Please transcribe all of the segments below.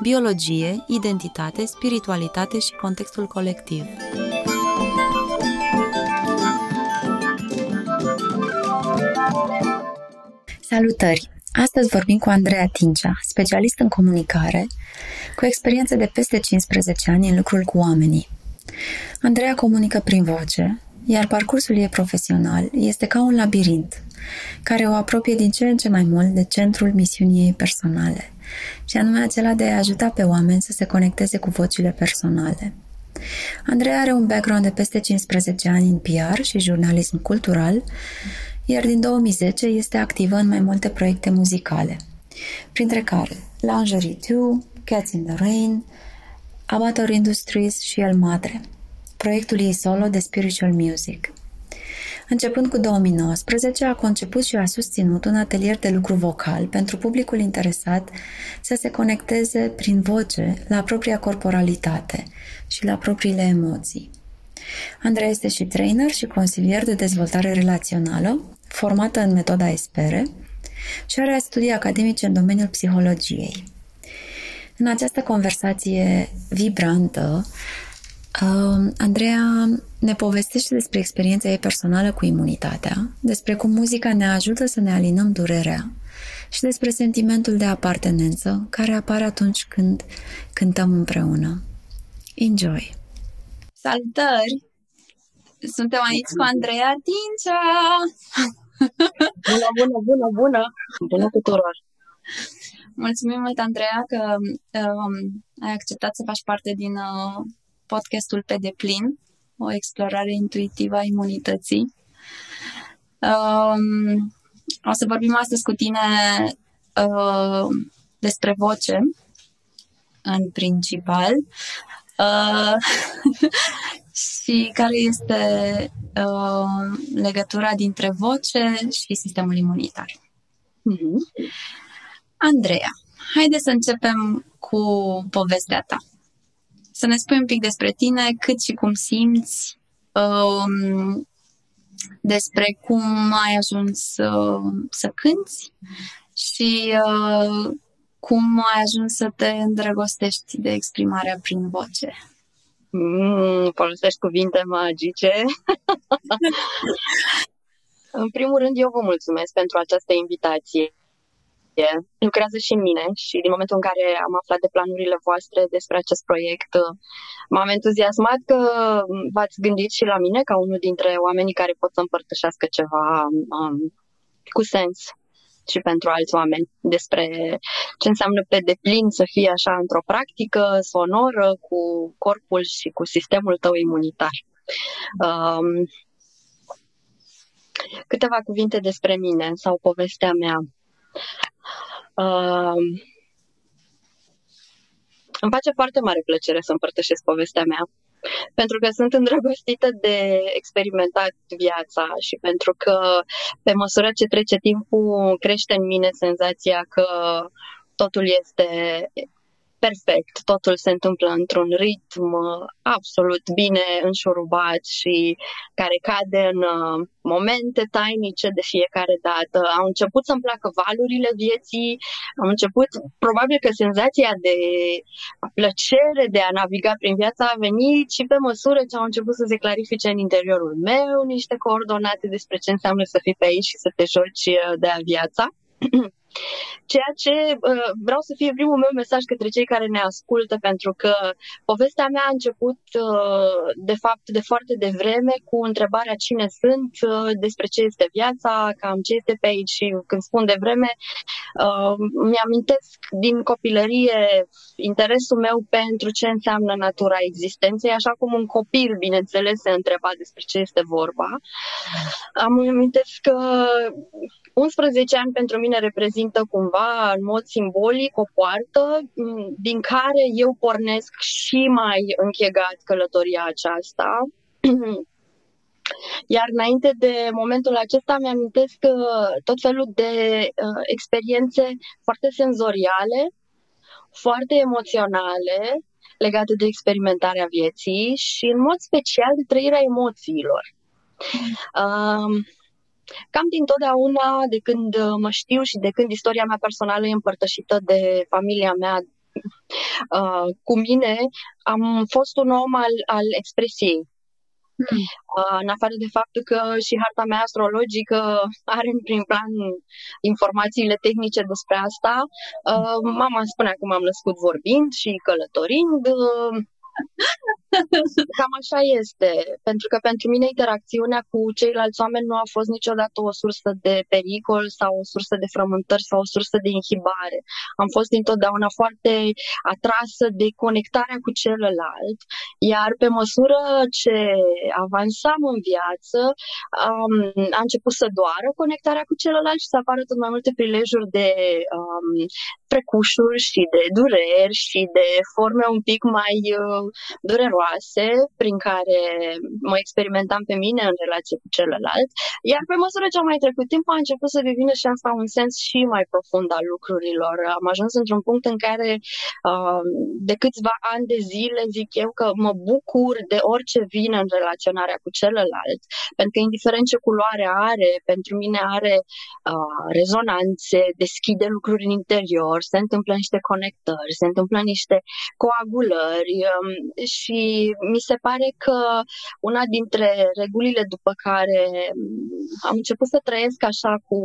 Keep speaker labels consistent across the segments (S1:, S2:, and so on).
S1: biologie, identitate, spiritualitate și contextul colectiv.
S2: Salutări! Astăzi vorbim cu Andreea Tincea, specialist în comunicare, cu experiență de peste 15 ani în lucrul cu oamenii. Andreea comunică prin voce, iar parcursul ei profesional este ca un labirint, care o apropie din ce în ce mai mult de centrul misiunii ei personale, și anume acela de a ajuta pe oameni să se conecteze cu vocile personale. Andreea are un background de peste 15 ani în PR și jurnalism cultural, iar din 2010 este activă în mai multe proiecte muzicale, printre care Lingerie 2, Cats in the Rain, Amateur Industries și El Madre, proiectul ei solo de spiritual music. Începând cu 2019, a conceput și a susținut un atelier de lucru vocal pentru publicul interesat să se conecteze prin voce la propria corporalitate și la propriile emoții. Andrei este și trainer și consilier de dezvoltare relațională, formată în metoda Espere și are studii academice în domeniul psihologiei. În această conversație vibrantă, uh, Andreea ne povestește despre experiența ei personală cu imunitatea, despre cum muzica ne ajută să ne alinăm durerea și despre sentimentul de apartenență care apare atunci când cântăm împreună. Enjoy!
S1: Salutări! Suntem aici cu Andreea Tincea!
S3: Bună, bună, bună, bună! Bună tuturor!
S1: Mulțumim mult, Andreea, că um, ai acceptat să faci parte din uh, podcastul Pe deplin, o explorare intuitivă a imunității. Um, o să vorbim astăzi cu tine uh, despre voce, în principal. Uh, și care este uh, legătura dintre voce și sistemul imunitar. Mm-hmm. Andreea, haide să începem cu povestea ta. Să ne spui un pic despre tine, cât și cum simți, um, despre cum ai ajuns uh, să cânți și uh, cum ai ajuns să te îndrăgostești de exprimarea prin voce.
S3: Mm, folosești cuvinte magice. în primul rând, eu vă mulțumesc pentru această invitație. Lucrează și în mine și din momentul în care am aflat de planurile voastre despre acest proiect, m-am entuziasmat că v-ați gândit și la mine ca unul dintre oamenii care pot să împărtășească ceva um, cu sens și pentru alți oameni despre ce înseamnă pe deplin să fie așa într-o practică sonoră cu corpul și cu sistemul tău imunitar. Um, câteva cuvinte despre mine sau povestea mea. Um, îmi face foarte mare plăcere să împărtășesc povestea mea pentru că sunt îndrăgostită de experimentat viața și pentru că pe măsură ce trece timpul crește în mine senzația că totul este perfect, totul se întâmplă într-un ritm uh, absolut bine înșurubat și care cade în uh, momente tainice de fiecare dată. Au început să-mi placă valurile vieții, am început, probabil că senzația de plăcere de a naviga prin viața a venit și pe măsură ce au început să se clarifice în interiorul meu niște coordonate despre ce înseamnă să fii pe aici și să te joci uh, de a viața. Ceea ce uh, vreau să fie primul meu mesaj către cei care ne ascultă, pentru că povestea mea a început, uh, de fapt, de foarte devreme cu întrebarea cine sunt, uh, despre ce este viața, cam ce este pe aici și când spun de vreme, uh, mi-amintesc din copilărie interesul meu pentru ce înseamnă natura existenței, așa cum un copil, bineînțeles, se întreba despre ce este vorba. Am amintesc că 11 ani pentru mine reprezintă reprezintă cumva în mod simbolic o poartă mm, din care eu pornesc și mai închegat călătoria aceasta. Iar înainte de momentul acesta mi-amintesc uh, tot felul de uh, experiențe foarte senzoriale, foarte emoționale, legate de experimentarea vieții și în mod special de trăirea emoțiilor. Uh, cam din totdeauna, de când uh, mă știu și de când istoria mea personală e împărtășită de familia mea uh, cu mine, am fost un om al, al expresiei. Hmm. Uh, în afară de faptul că și harta mea astrologică are în prim plan informațiile tehnice despre asta, uh, mama spunea că m-am născut vorbind și călătorind. Uh, Cam așa este, pentru că pentru mine interacțiunea cu ceilalți oameni nu a fost niciodată o sursă de pericol sau o sursă de frământări sau o sursă de inhibare. Am fost întotdeauna foarte atrasă de conectarea cu celălalt, iar pe măsură ce avansam în viață, um, a început să doară conectarea cu celălalt și să apară tot mai multe prilejuri de um, precușuri și de dureri și de forme un pic mai uh, dureroase prin care mă experimentam pe mine în relație cu celălalt, iar pe măsură ce am mai trecut timp a început să devină și asta un sens și mai profund al lucrurilor. Am ajuns într-un punct în care uh, de câțiva ani de zile zic eu că mă bucur de orice vine în relaționarea cu celălalt, pentru că indiferent ce culoare are, pentru mine are uh, rezonanțe, deschide lucruri în interior, se întâmplă niște conectări, se întâmplă niște coagulări um, și mi se pare că una dintre regulile după care am început să trăiesc așa cu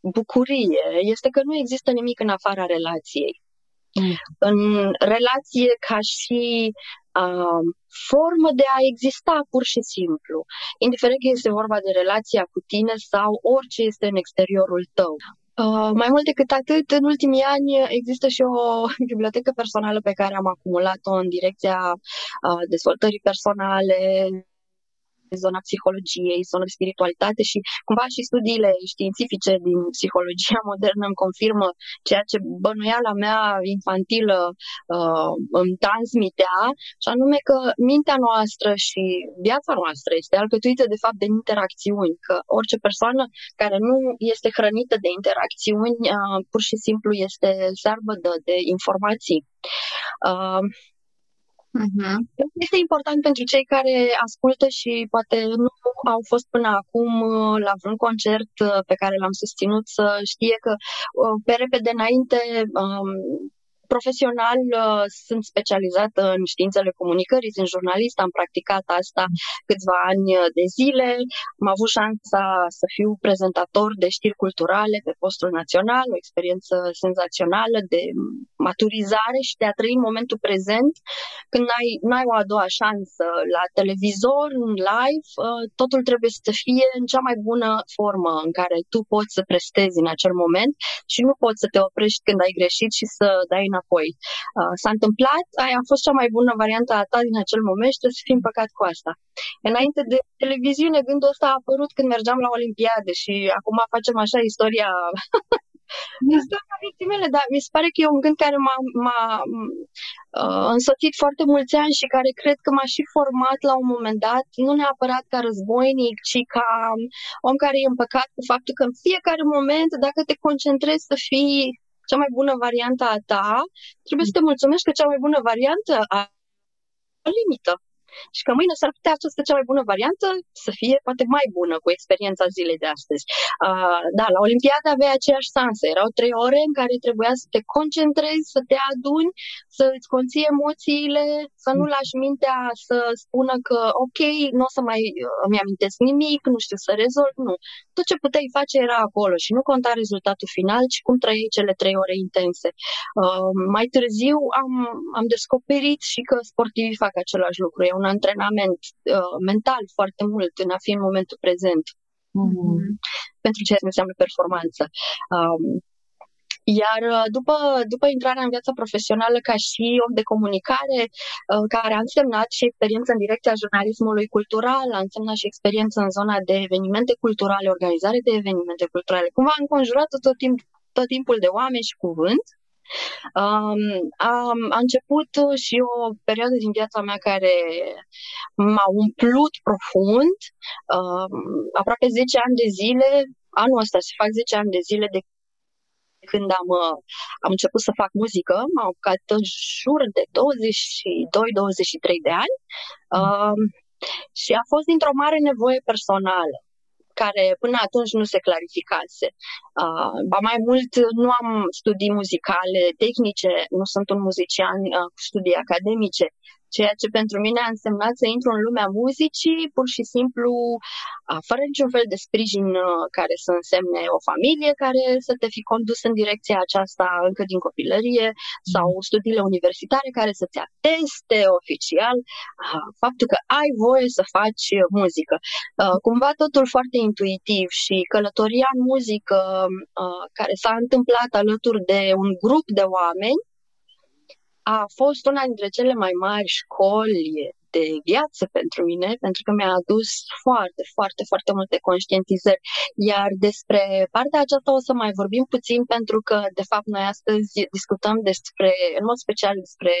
S3: bucurie este că nu există nimic în afara relației. Mm. În relație ca și uh, formă de a exista pur și simplu, indiferent că este vorba de relația cu tine sau orice este în exteriorul tău. Uh, mai mult decât atât, în ultimii ani există și o bibliotecă personală pe care am acumulat-o în direcția uh, dezvoltării personale, zona psihologiei, zona de spiritualitate și cumva și studiile științifice din psihologia modernă îmi confirmă ceea ce bănuiala mea infantilă uh, îmi transmitea, și anume că mintea noastră și viața noastră este alcătuită de fapt de interacțiuni, că orice persoană care nu este hrănită de interacțiuni uh, pur și simplu este searbă de, de informații. Uh, Uh-huh. Este important pentru cei care ascultă și poate nu au fost până acum uh, la vreun concert uh, pe care l-am susținut să știe că uh, pe repede înainte um, Profesional uh, sunt specializată în științele comunicării, sunt jurnalist, am practicat asta câțiva ani de zile, am avut șansa să fiu prezentator de știri culturale pe postul național, o experiență senzațională de maturizare și de a trăi în momentul prezent, când n-ai, n-ai o a doua șansă la televizor, în live, uh, totul trebuie să fie în cea mai bună formă în care tu poți să prestezi în acel moment și nu poți să te oprești când ai greșit și să dai înapoi. Uh, s-a întâmplat, aia a fost cea mai bună variantă a ta din acel moment și trebuie să fii împăcat cu asta. Înainte de televiziune, gândul ăsta a apărut când mergeam la Olimpiade și acum facem așa istoria Istoria vieții mele, dar mi se pare că e un gând care m-a, m-a uh, însoțit foarte mulți ani și care cred că m-a și format la un moment dat, nu neapărat ca războinic, ci ca om care e împăcat cu faptul că în fiecare moment, dacă te concentrezi să fii cea mai bună variantă a ta, trebuie să te mulțumești că cea mai bună variantă a o limită și că mâine s-ar putea această cea mai bună variantă să fie poate mai bună cu experiența zilei de astăzi. Uh, da, la Olimpiada avea aceeași șanse. Erau trei ore în care trebuia să te concentrezi, să te aduni, să îți conții emoțiile, să nu lași mintea să spună că ok, nu o să mai uh, îmi amintesc nimic, nu știu să rezolv, nu. Tot ce puteai face era acolo și nu conta rezultatul final, ci cum trăiei cele trei ore intense. Uh, mai târziu am, am descoperit și că sportivii fac același lucru. E un antrenament uh, mental foarte mult în a fi în momentul prezent. Mm-hmm. Pentru ce înseamnă performanță. Um, Iar uh, după, după intrarea în viața profesională ca și om de comunicare, uh, care a însemnat și experiență în direcția jurnalismului cultural, a însemnat și experiență în zona de evenimente culturale, organizare de evenimente culturale, cumva înconjurat tot, timp, tot timpul de oameni și cuvânt. Um, a, a început și o perioadă din viața mea care m-a umplut profund, um, aproape 10 ani de zile, anul ăsta se fac 10 ani de zile de când am, uh, am început să fac muzică, m-am apucat în jur de 22-23 de ani. Uh, și a fost dintr-o mare nevoie personală care până atunci nu se clarificase. Uh, ba mai mult, nu am studii muzicale, tehnice, nu sunt un muzician uh, cu studii academice, ceea ce pentru mine a însemnat să intru în lumea muzicii, pur și simplu, fără niciun fel de sprijin care să însemne o familie care să te fi condus în direcția aceasta încă din copilărie sau studiile universitare care să-ți ateste oficial faptul că ai voie să faci muzică. Cumva totul foarte intuitiv și călătoria în muzică care s-a întâmplat alături de un grup de oameni a fost una dintre cele mai mari școli de viață pentru mine, pentru că mi-a adus foarte, foarte, foarte multe conștientizări. Iar despre partea aceasta o să mai vorbim puțin, pentru că, de fapt, noi astăzi discutăm despre, în mod special, despre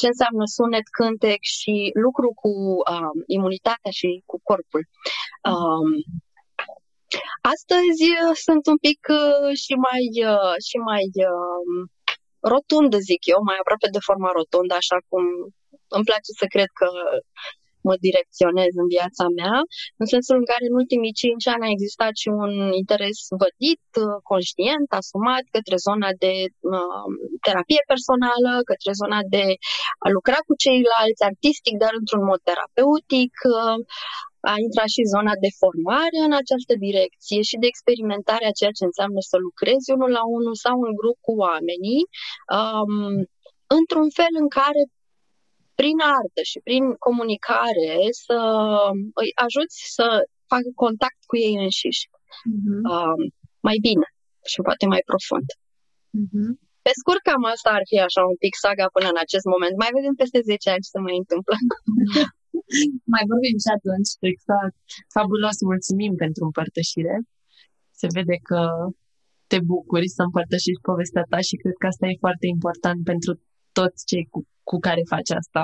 S3: ce înseamnă sunet, cântec și lucru cu um, imunitatea și cu corpul. Um, astăzi sunt un pic uh, și mai, uh, și mai uh, rotundă, zic eu, mai aproape de forma rotundă, așa cum îmi place să cred că mă direcționez în viața mea, în sensul în care în ultimii cinci ani a existat și un interes vădit, conștient, asumat către zona de uh, terapie personală, către zona de a lucra cu ceilalți, artistic, dar într-un mod terapeutic. Uh, a intrat și zona de formare în această direcție și de experimentare a ceea ce înseamnă să lucrezi unul la unul sau în grup cu oamenii, um, într-un fel în care prin artă și prin comunicare să îi ajuți să facă contact cu ei înșiși uh-huh. um, mai bine și poate mai profund. Uh-huh. Pe scurt, cam asta ar fi așa un pic saga până în acest moment. Mai vedem peste 10 ani ce se mai întâmplă.
S1: Mai vorbim și atunci.
S4: Exact. Fabulos, mulțumim pentru împărtășire. Se vede că te bucuri să împărtășești povestea ta și cred că asta e foarte important pentru toți cei cu, cu care faci asta.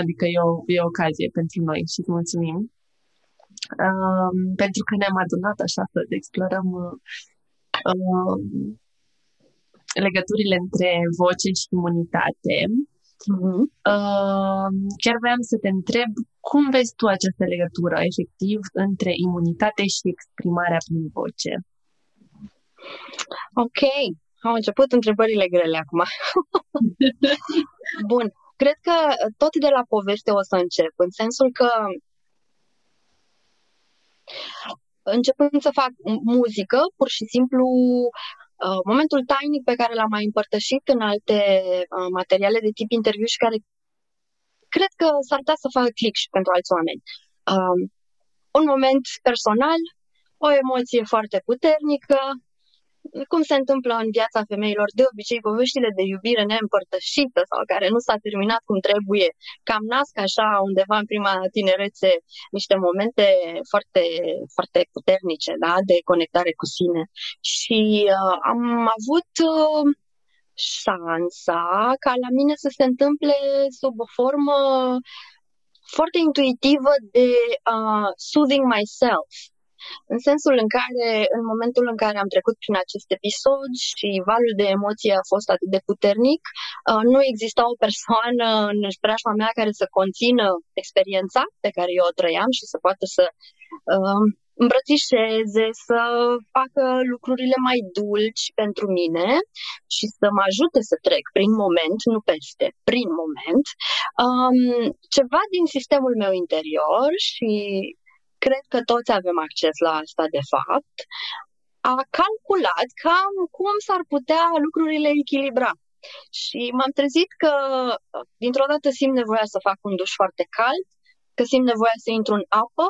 S4: Adică e o, e o ocazie pentru noi și îți mulțumim. Um, pentru că ne-am adunat așa să explorăm um, legăturile între voce și imunitate. Uh-huh. Uh, chiar voiam să te întreb cum vezi tu această legătură efectiv între imunitate și exprimarea prin voce?
S3: Ok, au început întrebările grele acum. Bun, cred că tot de la poveste o să încep, în sensul că începând să fac muzică, pur și simplu Uh, momentul tainic pe care l-am mai împărtășit în alte uh, materiale de tip interviu și care cred că s-ar putea să facă click și pentru alți oameni. Uh, un moment personal, o emoție foarte puternică, cum se întâmplă în viața femeilor, de obicei poveștile de iubire neîmpărtășită sau care nu s-a terminat cum trebuie, cam nasc așa undeva în prima tinerețe niște momente foarte, foarte puternice da? de conectare cu sine. Și uh, am avut uh, șansa ca la mine să se întâmple sub o formă foarte intuitivă de uh, soothing myself în sensul în care, în momentul în care am trecut prin acest episod și valul de emoție a fost atât de puternic, uh, nu exista o persoană în preajma mea care să conțină experiența pe care eu o trăiam și să poată să uh, îmbrățișeze, să facă lucrurile mai dulci pentru mine și să mă ajute să trec prin moment, nu peste, prin moment, um, ceva din sistemul meu interior și cred că toți avem acces la asta de fapt, a calculat cam cum s-ar putea lucrurile echilibra. Și m-am trezit că dintr-o dată simt nevoia să fac un duș foarte cald, că simt nevoia să intru în apă,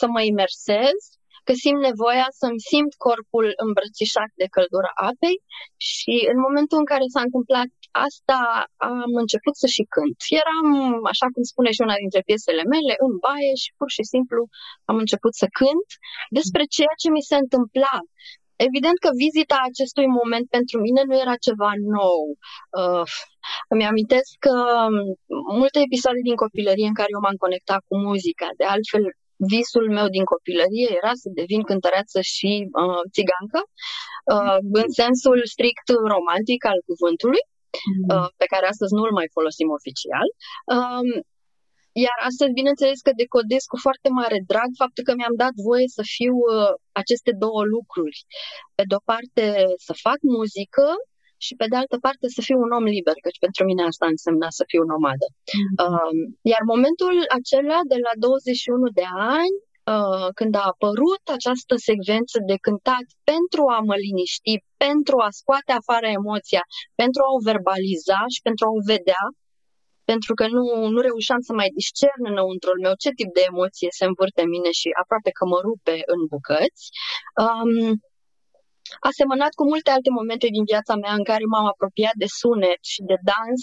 S3: să mă imersez, că simt nevoia să-mi simt corpul îmbrățișat de căldura apei și în momentul în care s-a întâmplat asta am început să și cânt. Eram, așa cum spune și una dintre piesele mele, în baie și pur și simplu am început să cânt despre ceea ce mi se întâmpla Evident că vizita acestui moment pentru mine nu era ceva nou. Uh, îmi amintesc că multe episoade din copilărie în care eu m-am conectat cu muzica, de altfel visul meu din copilărie era să devin cântăreață și uh, țigancă, uh, în sensul strict romantic al cuvântului, mm. uh, pe care astăzi nu îl mai folosim oficial. Uh, iar astăzi, bineînțeles că decodez cu foarte mare drag faptul că mi-am dat voie să fiu uh, aceste două lucruri. Pe de-o parte să fac muzică și pe de altă parte să fiu un om liber, căci pentru mine asta însemna să fiu nomadă. Mm-hmm. Uh, iar momentul acela de la 21 de ani, uh, când a apărut această secvență de cântat pentru a mă liniști, pentru a scoate afară emoția, pentru a o verbaliza și pentru a o vedea, pentru că nu, nu reușeam să mai discern înăuntrul meu ce tip de emoție se învârte în mine și aproape că mă rupe în bucăți. Um, asemănat cu multe alte momente din viața mea în care m-am apropiat de sunet și de dans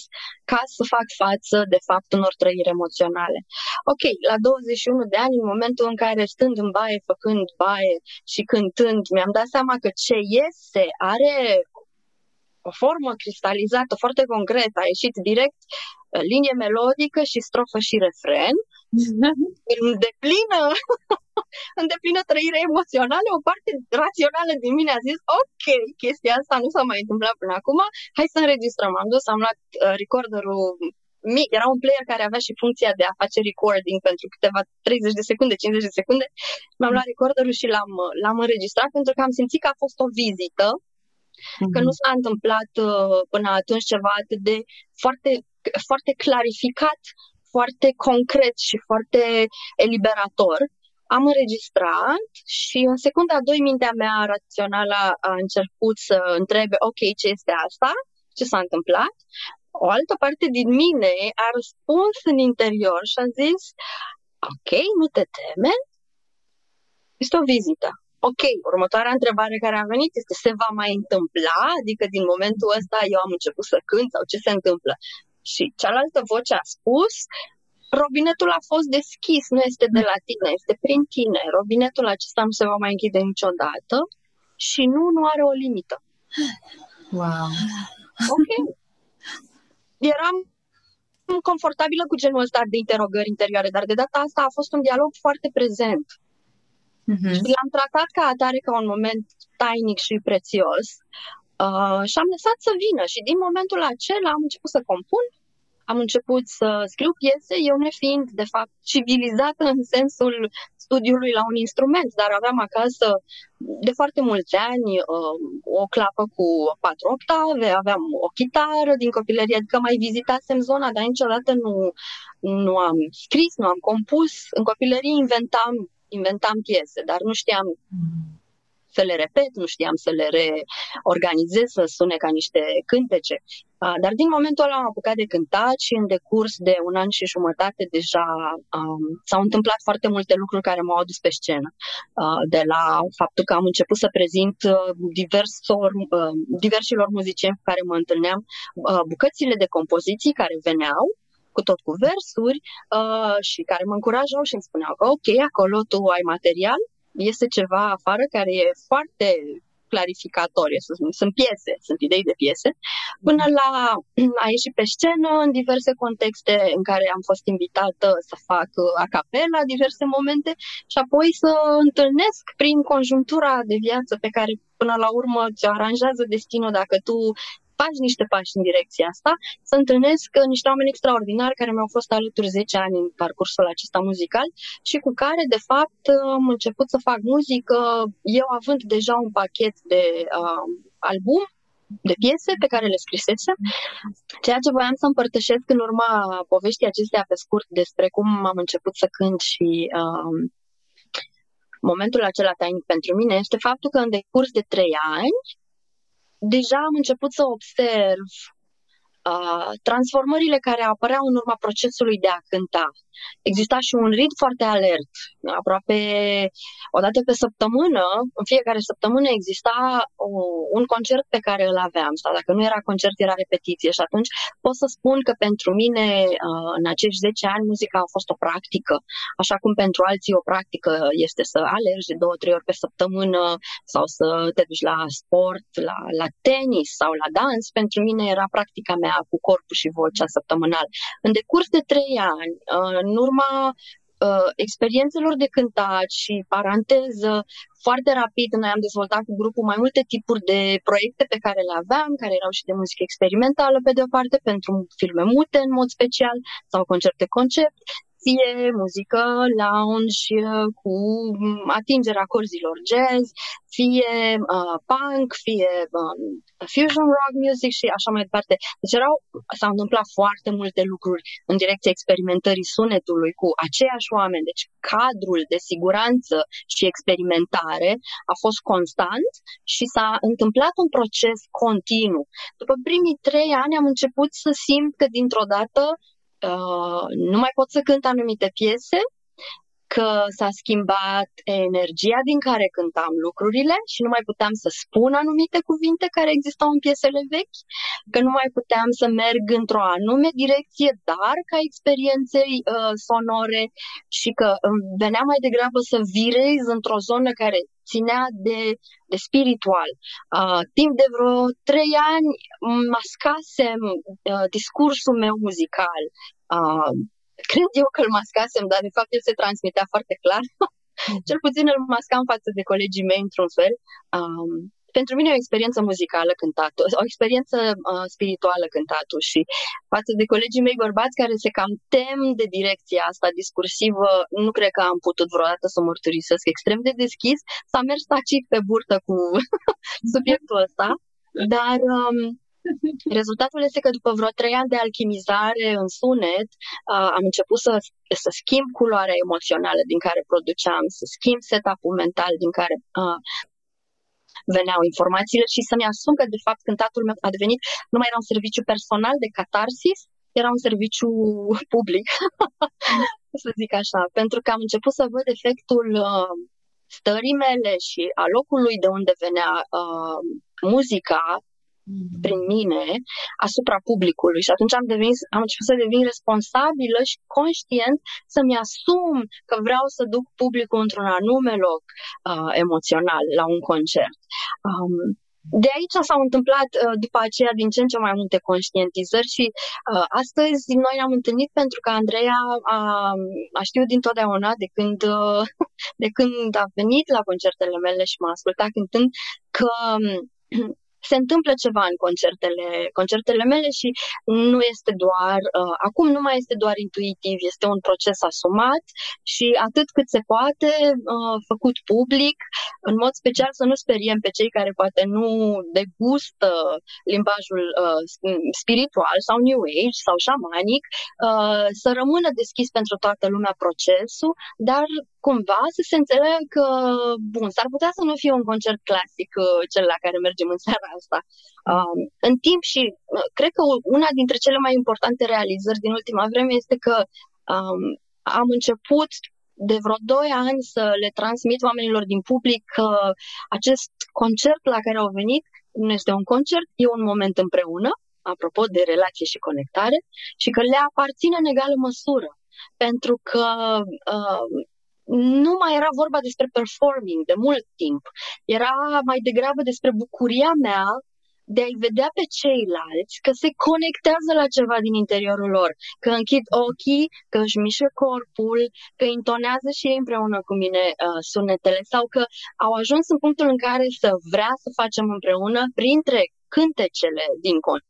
S3: ca să fac față, de fapt, unor trăiri emoționale. Ok, la 21 de ani, în momentul în care stând în baie, făcând baie și cântând, mi-am dat seama că ce iese are o formă cristalizată foarte concretă, a ieșit direct uh, linie melodică și strofă și refren, în deplină, în deplină trăire emoțională, o parte rațională din mine a zis, ok, chestia asta nu s-a mai întâmplat până acum, hai să înregistrăm. Am dus, am luat uh, recorderul mic, era un player care avea și funcția de a face recording pentru câteva 30 de secunde, 50 de secunde. Mi-am luat recorderul și l-am, l-am înregistrat pentru că am simțit că a fost o vizită mm-hmm. că nu s-a întâmplat uh, până atunci ceva atât de foarte, foarte clarificat, foarte concret și foarte eliberator. Am înregistrat și în secunda a doi mintea mea rațională a început să întrebe, ok, ce este asta? Ce s-a întâmplat? O altă parte din mine a răspuns în interior și a zis, ok, nu te teme, este o vizită. Ok, următoarea întrebare care a venit este se va mai întâmpla? Adică din momentul ăsta eu am început să cânt sau ce se întâmplă? Și cealaltă voce a spus robinetul a fost deschis, nu este de la tine, este prin tine. Robinetul acesta nu se va mai închide niciodată și nu, nu are o limită.
S4: Wow!
S3: Ok. Eram confortabilă cu genul ăsta de interogări interioare, dar de data asta a fost un dialog foarte prezent. Uh-huh. Și l-am tratat ca atare ca un moment tainic și prețios uh, și am lăsat să vină. Și din momentul acela am început să compun, am început să scriu piese, eu nefiind, de fapt, civilizată în sensul studiului la un instrument, dar aveam acasă de foarte mulți ani uh, o clapă cu patru octave, aveam o chitară din copilărie, adică mai vizitasem zona, dar niciodată nu, nu am scris, nu am compus. În copilărie inventam inventam piese, dar nu știam să le repet, nu știam să le reorganizez, să sune ca niște cântece. Dar din momentul ăla am apucat de cântat și în decurs de un an și jumătate deja um, s-au întâmplat foarte multe lucruri care m-au adus pe scenă. Uh, de la faptul că am început să prezint uh, diversor, uh, diversilor muzicieni cu care mă întâlneam, uh, bucățile de compoziții care veneau cu tot cu versuri uh, și care mă încurajau și îmi spuneau că ok, acolo tu ai material, este ceva afară care e foarte clarificatorie, sunt piese, sunt idei de piese, până la a ieși pe scenă în diverse contexte în care am fost invitată să fac a capela diverse momente și apoi să întâlnesc prin conjunctura de viață pe care până la urmă ți-o aranjează destinul dacă tu faci niște pași în direcția asta, să întâlnesc niște oameni extraordinari care mi-au fost alături 10 ani în parcursul acesta muzical și cu care, de fapt, am început să fac muzică, eu având deja un pachet de uh, album, de piese pe care le scrisesem, ceea ce voiam să împărtășesc în urma poveștii acestea pe scurt despre cum am început să cânt și uh, momentul acela tainic pentru mine este faptul că în decurs de trei ani deja am început să observ uh, transformările care apăreau în urma procesului de a cânta. Exista și un ritm foarte alert. Aproape o dată pe săptămână, în fiecare săptămână exista o, un concert pe care îl aveam. Sau dacă nu era concert, era repetiție. Și atunci pot să spun că pentru mine, uh, în acești 10 ani, muzica a fost o practică. Așa cum pentru alții o practică este să alergi de două, trei ori pe săptămână sau să te duci la sport, la, la tenis sau la dans. Pentru mine era practica mea cu corpul și vocea săptămânal. În decurs de trei ani, uh, în urma uh, experiențelor de cântat și paranteză, foarte rapid noi am dezvoltat cu grupul mai multe tipuri de proiecte pe care le aveam, care erau și de muzică experimentală pe de o parte, pentru filme mute în mod special sau concerte concept, fie muzică lounge uh, cu atingerea corzilor jazz, fie uh, punk, fie um, fusion rock music și așa mai departe. Deci erau, s-au întâmplat foarte multe lucruri în direcția experimentării sunetului cu aceiași oameni. Deci cadrul de siguranță și experimentare a fost constant și s-a întâmplat un proces continuu. După primii trei ani am început să simt că dintr-o dată uh, nu mai pot să cânt anumite piese, că s-a schimbat energia din care cântam lucrurile și nu mai puteam să spun anumite cuvinte care existau în piesele vechi, că nu mai puteam să merg într-o anume direcție, dar ca experiențe uh, sonore și că îmi venea mai degrabă să virez într-o zonă care ținea de, de spiritual. Uh, timp de vreo trei ani mascasem uh, discursul meu muzical. Uh, cred eu că îl mascasem, dar de fapt el se transmitea foarte clar. Cel puțin îl mascam față de colegii mei într-un fel. Um, pentru mine o experiență muzicală cântatul, o experiență uh, spirituală cântatul și față de colegii mei bărbați care se cam tem de direcția asta discursivă, nu cred că am putut vreodată să mărturisesc extrem de deschis. S-a mers tacit pe burtă cu subiectul ăsta, dar um, Rezultatul este că după vreo trei ani de alchimizare în sunet, uh, am început să, să schimb culoarea emoțională din care produceam, să schimb setup-ul mental din care uh, veneau informațiile și să-mi asum că, de fapt, cântatul meu a devenit, nu mai era un serviciu personal de catarsis, era un serviciu public, să zic așa, pentru că am început să văd efectul uh, stării mele și a locului de unde venea uh, muzica prin mine asupra publicului și atunci am, devenit, am început să devin responsabilă și conștient să-mi asum că vreau să duc publicul într-un anume loc uh, emoțional la un concert. Um, de aici s-au întâmplat uh, după aceea din ce în ce mai multe conștientizări și uh, astăzi noi ne-am întâlnit pentru că Andreea a, a știut dintotdeauna de când, uh, de când a venit la concertele mele și m-a ascultat cântând că se întâmplă ceva în concertele, concertele mele și nu este doar, uh, acum nu mai este doar intuitiv, este un proces asumat și atât cât se poate, uh, făcut public, în mod special să nu speriem pe cei care poate nu degustă limbajul uh, spiritual sau New Age sau șamanic, uh, să rămână deschis pentru toată lumea procesul, dar cumva să se înțeleagă că, bun, s-ar putea să nu fie un concert clasic uh, cel la care mergem în seara asta. Um, în timp și uh, cred că una dintre cele mai importante realizări din ultima vreme este că um, am început de vreo doi ani să le transmit oamenilor din public că acest concert la care au venit nu este un concert, e un moment împreună, apropo de relație și conectare, și că le aparține în egală măsură. Pentru că uh, nu mai era vorba despre performing de mult timp. Era mai degrabă despre bucuria mea de a-i vedea pe ceilalți că se conectează la ceva din interiorul lor, că închid ochii, că își mișcă corpul, că intonează și ei împreună cu mine uh, sunetele sau că au ajuns în punctul în care să vrea să facem împreună printre cântecele din con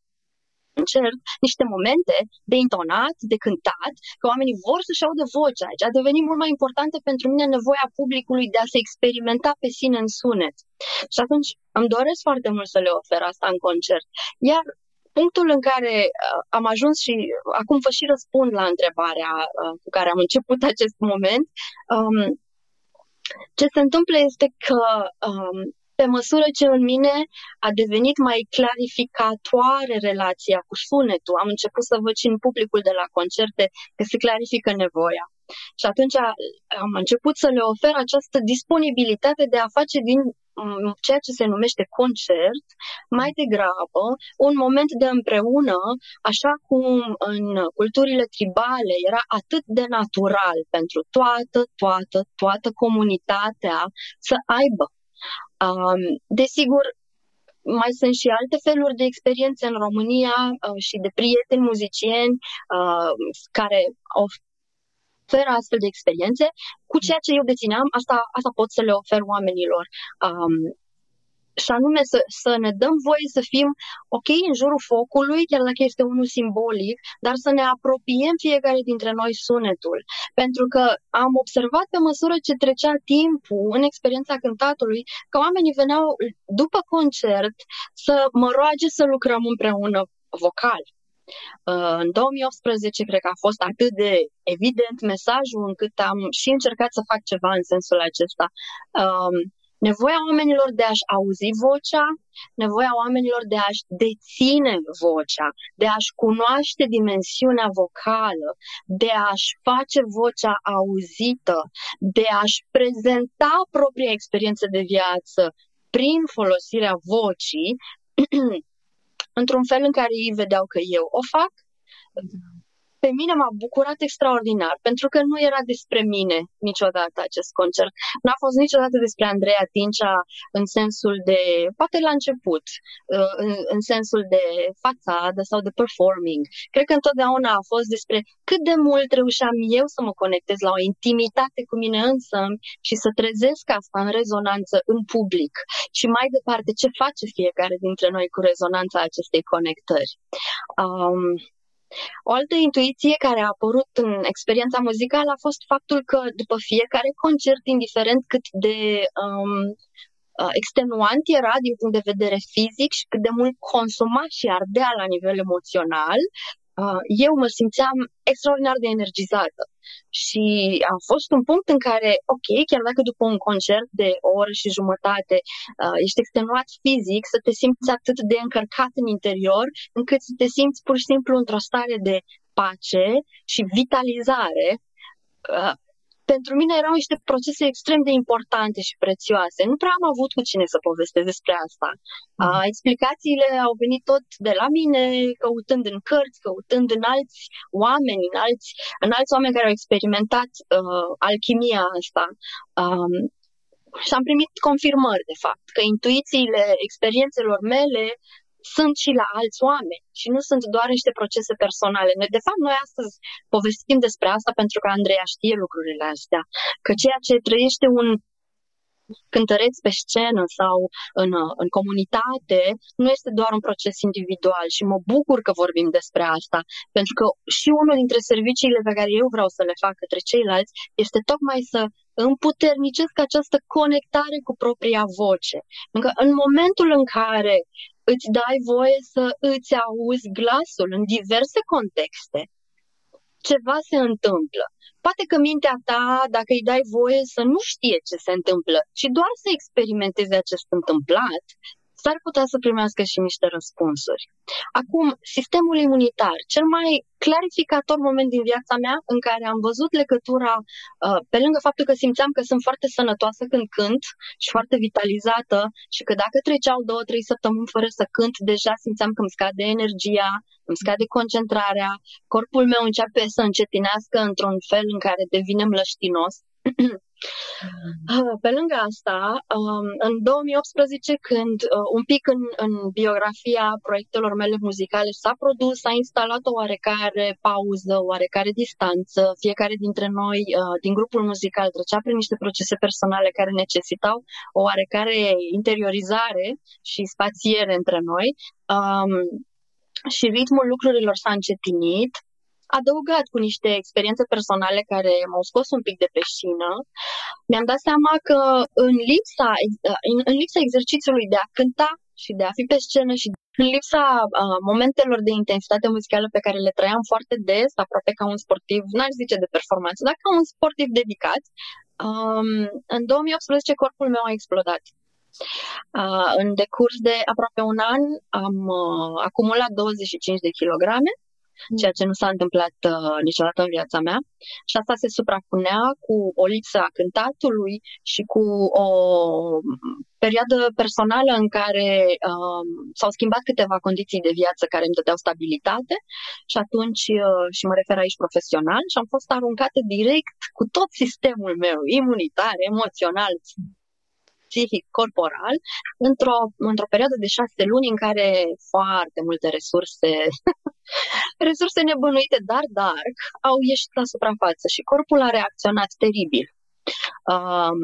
S3: concert niște momente de intonat, de cântat, că oamenii vor să-și audă vocea. Aici a devenit mult mai importantă pentru mine nevoia publicului de a se experimenta pe sine în sunet. Și atunci îmi doresc foarte mult să le ofer asta în concert. Iar punctul în care uh, am ajuns și acum vă și răspund la întrebarea uh, cu care am început acest moment, um, ce se întâmplă este că um, pe măsură ce în mine a devenit mai clarificatoare relația cu sunetul, am început să văd și în publicul de la concerte că se clarifică nevoia. Și atunci am început să le ofer această disponibilitate de a face din mm, ceea ce se numește concert, mai degrabă un moment de împreună, așa cum în culturile tribale era atât de natural pentru toată, toată, toată comunitatea să aibă. Um, desigur, mai sunt și alte feluri de experiențe în România uh, și de prieteni muzicieni uh, care oferă astfel de experiențe. Cu ceea ce eu dețineam, asta, asta pot să le ofer oamenilor. Um, și anume să, să ne dăm voie să fim ok în jurul focului, chiar dacă este unul simbolic, dar să ne apropiem fiecare dintre noi sunetul. Pentru că am observat pe măsură ce trecea timpul în experiența cântatului, că oamenii veneau după concert să mă roage să lucrăm împreună vocal. Uh, în 2018 cred că a fost atât de evident mesajul încât am și încercat să fac ceva în sensul acesta. Um, nevoia oamenilor de a-și auzi vocea, nevoia oamenilor de a-și deține vocea, de a-și cunoaște dimensiunea vocală, de a-și face vocea auzită, de a-și prezenta propria experiență de viață prin folosirea vocii, într-un fel în care ei vedeau că eu o fac, pe mine m-a bucurat extraordinar, pentru că nu era despre mine niciodată acest concert. N-a fost niciodată despre Andreea Tincea în sensul de, poate la început, uh, în, în sensul de fațadă sau de performing. Cred că întotdeauna a fost despre cât de mult reușeam eu să mă conectez la o intimitate cu mine însă și să trezesc asta în rezonanță în public. Și mai departe, ce face fiecare dintre noi cu rezonanța acestei conectări. Um, o altă intuiție care a apărut în experiența muzicală a fost faptul că după fiecare concert, indiferent cât de um, uh, extenuant era din punct de vedere fizic și cât de mult consuma și ardea la nivel emoțional, uh, eu mă simțeam extraordinar de energizată. Și a fost un punct în care, ok, chiar dacă după un concert de o oră și jumătate uh, ești extenuat fizic, să te simți atât de încărcat în interior, încât să te simți pur și simplu într-o stare de pace și vitalizare, uh, pentru mine erau niște procese extrem de importante și prețioase. Nu prea am avut cu cine să povestesc despre asta. Mm. Uh, explicațiile au venit tot de la mine, căutând în cărți, căutând în alți oameni, în alți, în alți oameni care au experimentat uh, alchimia asta. Um, și am primit confirmări, de fapt, că intuițiile experiențelor mele sunt și la alți oameni și nu sunt doar niște procese personale. Noi, de fapt, noi astăzi povestim despre asta pentru că Andreea știe lucrurile astea, că ceea ce trăiește un cântăreț pe scenă sau în, în comunitate nu este doar un proces individual și mă bucur că vorbim despre asta, pentru că și unul dintre serviciile pe care eu vreau să le fac către ceilalți este tocmai să împuternicesc această conectare cu propria voce. Pentru că în momentul în care îți dai voie să îți auzi glasul în diverse contexte, ceva se întâmplă. Poate că mintea ta, dacă îi dai voie să nu știe ce se întâmplă, ci doar să experimenteze acest întâmplat, s-ar putea să primească și niște răspunsuri. Acum, sistemul imunitar, cel mai clarificator moment din viața mea în care am văzut legătura, uh, pe lângă faptul că simțeam că sunt foarte sănătoasă când cânt și foarte vitalizată și că dacă treceau două, trei săptămâni fără să cânt, deja simțeam că îmi scade energia, îmi scade concentrarea, corpul meu începe să încetinească într-un fel în care devine mlăștinos. Ah, pe lângă asta, um, în 2018, când uh, un pic în, în biografia proiectelor mele muzicale s-a produs, s-a instalat o oarecare pauză, o oarecare distanță. Fiecare dintre noi, uh, din grupul muzical, trecea prin niște procese personale care necesitau o oarecare interiorizare și spațiere între noi. Um, și ritmul lucrurilor s-a încetinit adăugat cu niște experiențe personale care m-au scos un pic de pe șină, mi-am dat seama că în lipsa, în, în lipsa exercițiului de a cânta și de a fi pe scenă și în lipsa uh, momentelor de intensitate muzicală pe care le trăiam foarte des, aproape ca un sportiv, n-aș zice de performanță, dar ca un sportiv dedicat, um, în 2018 corpul meu a explodat. Uh, în decurs de aproape un an am uh, acumulat 25 de kilograme ceea ce nu s-a întâmplat uh, niciodată în viața mea. Și asta se suprapunea cu o lipsă a cântatului și cu o perioadă personală în care uh, s-au schimbat câteva condiții de viață care îmi dădeau stabilitate și atunci, uh, și mă refer aici profesional, și am fost aruncată direct cu tot sistemul meu imunitar, emoțional, psihic, corporal, într-o, într-o perioadă de șase luni în care foarte multe resurse, resurse nebănuite, dar dark, au ieșit la suprafață și corpul a reacționat teribil. Um,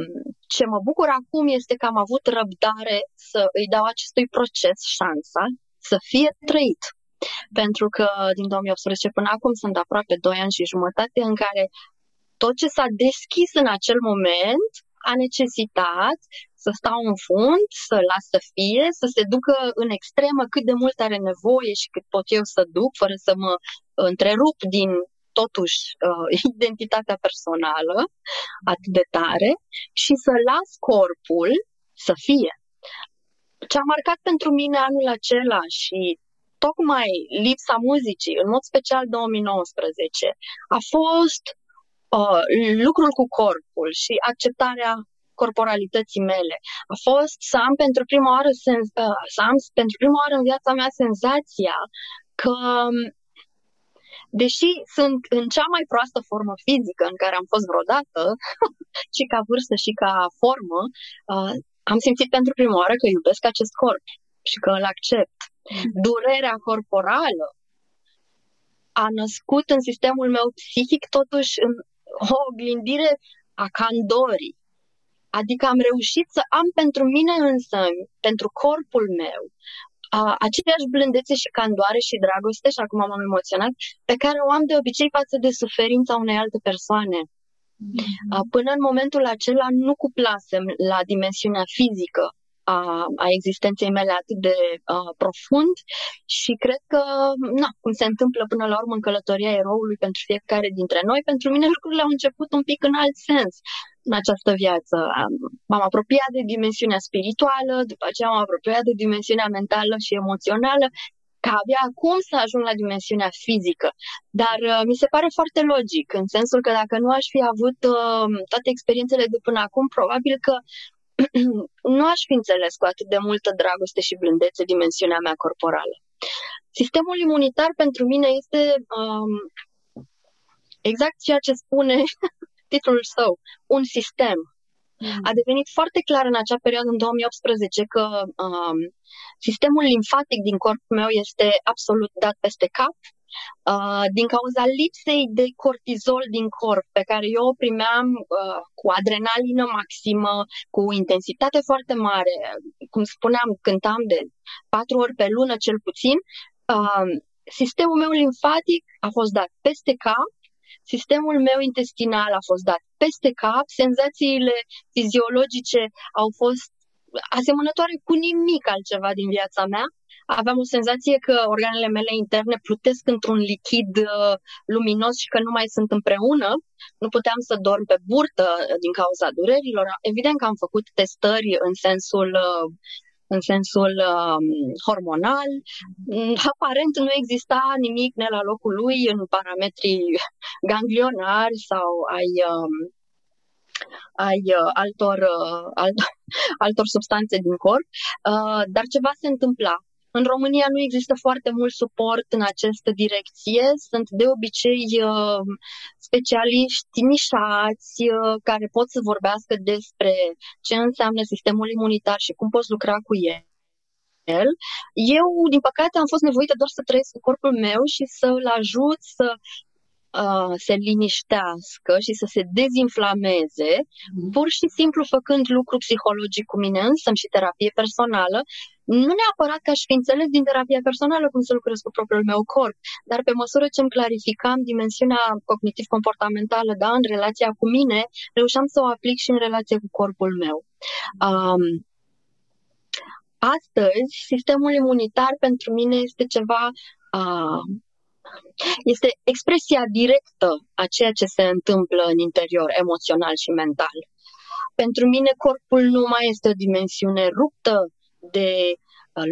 S3: ce mă bucur acum este că am avut răbdare să îi dau acestui proces șansa să fie trăit. Pentru că din 2018 până acum sunt aproape 2 ani și jumătate în care tot ce s-a deschis în acel moment a necesitat să stau în fund, să las să fie, să se ducă în extremă cât de mult are nevoie și cât pot eu să duc, fără să mă întrerup din totuși uh, identitatea personală atât de tare și să las corpul să fie. Ce a marcat pentru mine anul acela și tocmai lipsa muzicii, în mod special 2019, a fost uh, lucrul cu corpul și acceptarea corporalității mele. A fost să am pentru prima oară, sens, uh, să am pentru prima oară în viața mea senzația că um, deși sunt în cea mai proastă formă fizică în care am fost vreodată, și ca vârstă și ca formă, uh, am simțit pentru prima oară că iubesc acest corp și că îl accept. Mm. Durerea corporală a născut în sistemul meu psihic totuși în o oglindire a candorii. Adică am reușit să am pentru mine însă, pentru corpul meu, aceeași blândețe și candoare și dragoste, și acum m-am emoționat, pe care o am de obicei față de suferința unei alte persoane. Mm-hmm. Până în momentul acela nu cuplasem la dimensiunea fizică a, a existenței mele atât de a, profund și cred că, na, cum se întâmplă până la urmă în călătoria eroului pentru fiecare dintre noi, pentru mine lucrurile au început un pic în alt sens în această viață. M-am apropiat de dimensiunea spirituală, după aceea m-am apropiat de dimensiunea mentală și emoțională, ca abia acum să ajung la dimensiunea fizică. Dar uh, mi se pare foarte logic, în sensul că dacă nu aș fi avut uh, toate experiențele de până acum, probabil că nu aș fi înțeles cu atât de multă dragoste și blândețe dimensiunea mea corporală. Sistemul imunitar pentru mine este um, exact ceea ce spune titlul său, un sistem. Mm. A devenit foarte clar în acea perioadă, în 2018, că um, sistemul limfatic din corpul meu este absolut dat peste cap uh, din cauza lipsei de cortizol din corp, pe care eu o primeam uh, cu adrenalină maximă, cu intensitate foarte mare. Cum spuneam, cântam de patru ori pe lună cel puțin. Uh, sistemul meu limfatic a fost dat peste cap sistemul meu intestinal a fost dat peste cap, senzațiile fiziologice au fost asemănătoare cu nimic altceva din viața mea. Aveam o senzație că organele mele interne plutesc într-un lichid uh, luminos și că nu mai sunt împreună. Nu puteam să dorm pe burtă din cauza durerilor. Evident că am făcut testări în sensul uh, în sensul um, hormonal. Mm, aparent nu exista nimic ne la locul lui în parametrii ganglionari sau ai um, ai uh, altor, uh, alt, altor substanțe din corp, uh, dar ceva se întâmpla. În România nu există foarte mult suport în această direcție. Sunt de obicei uh, specialiști nișați uh, care pot să vorbească despre ce înseamnă sistemul imunitar și cum poți lucra cu el el. Eu, din păcate, am fost nevoită doar să trăiesc cu corpul meu și să-l ajut să uh, se liniștească și să se dezinflameze, mm. pur și simplu făcând lucru psihologic cu mine însă și terapie personală, nu neapărat că aș fi înțeles din terapia personală cum să lucrez cu propriul meu corp, dar pe măsură ce îmi clarificam dimensiunea cognitiv-comportamentală da, în relația cu mine, reușeam să o aplic și în relație cu corpul meu. Um, astăzi, sistemul imunitar pentru mine este ceva uh, este expresia directă a ceea ce se întâmplă în interior, emoțional și mental. Pentru mine corpul nu mai este o dimensiune ruptă de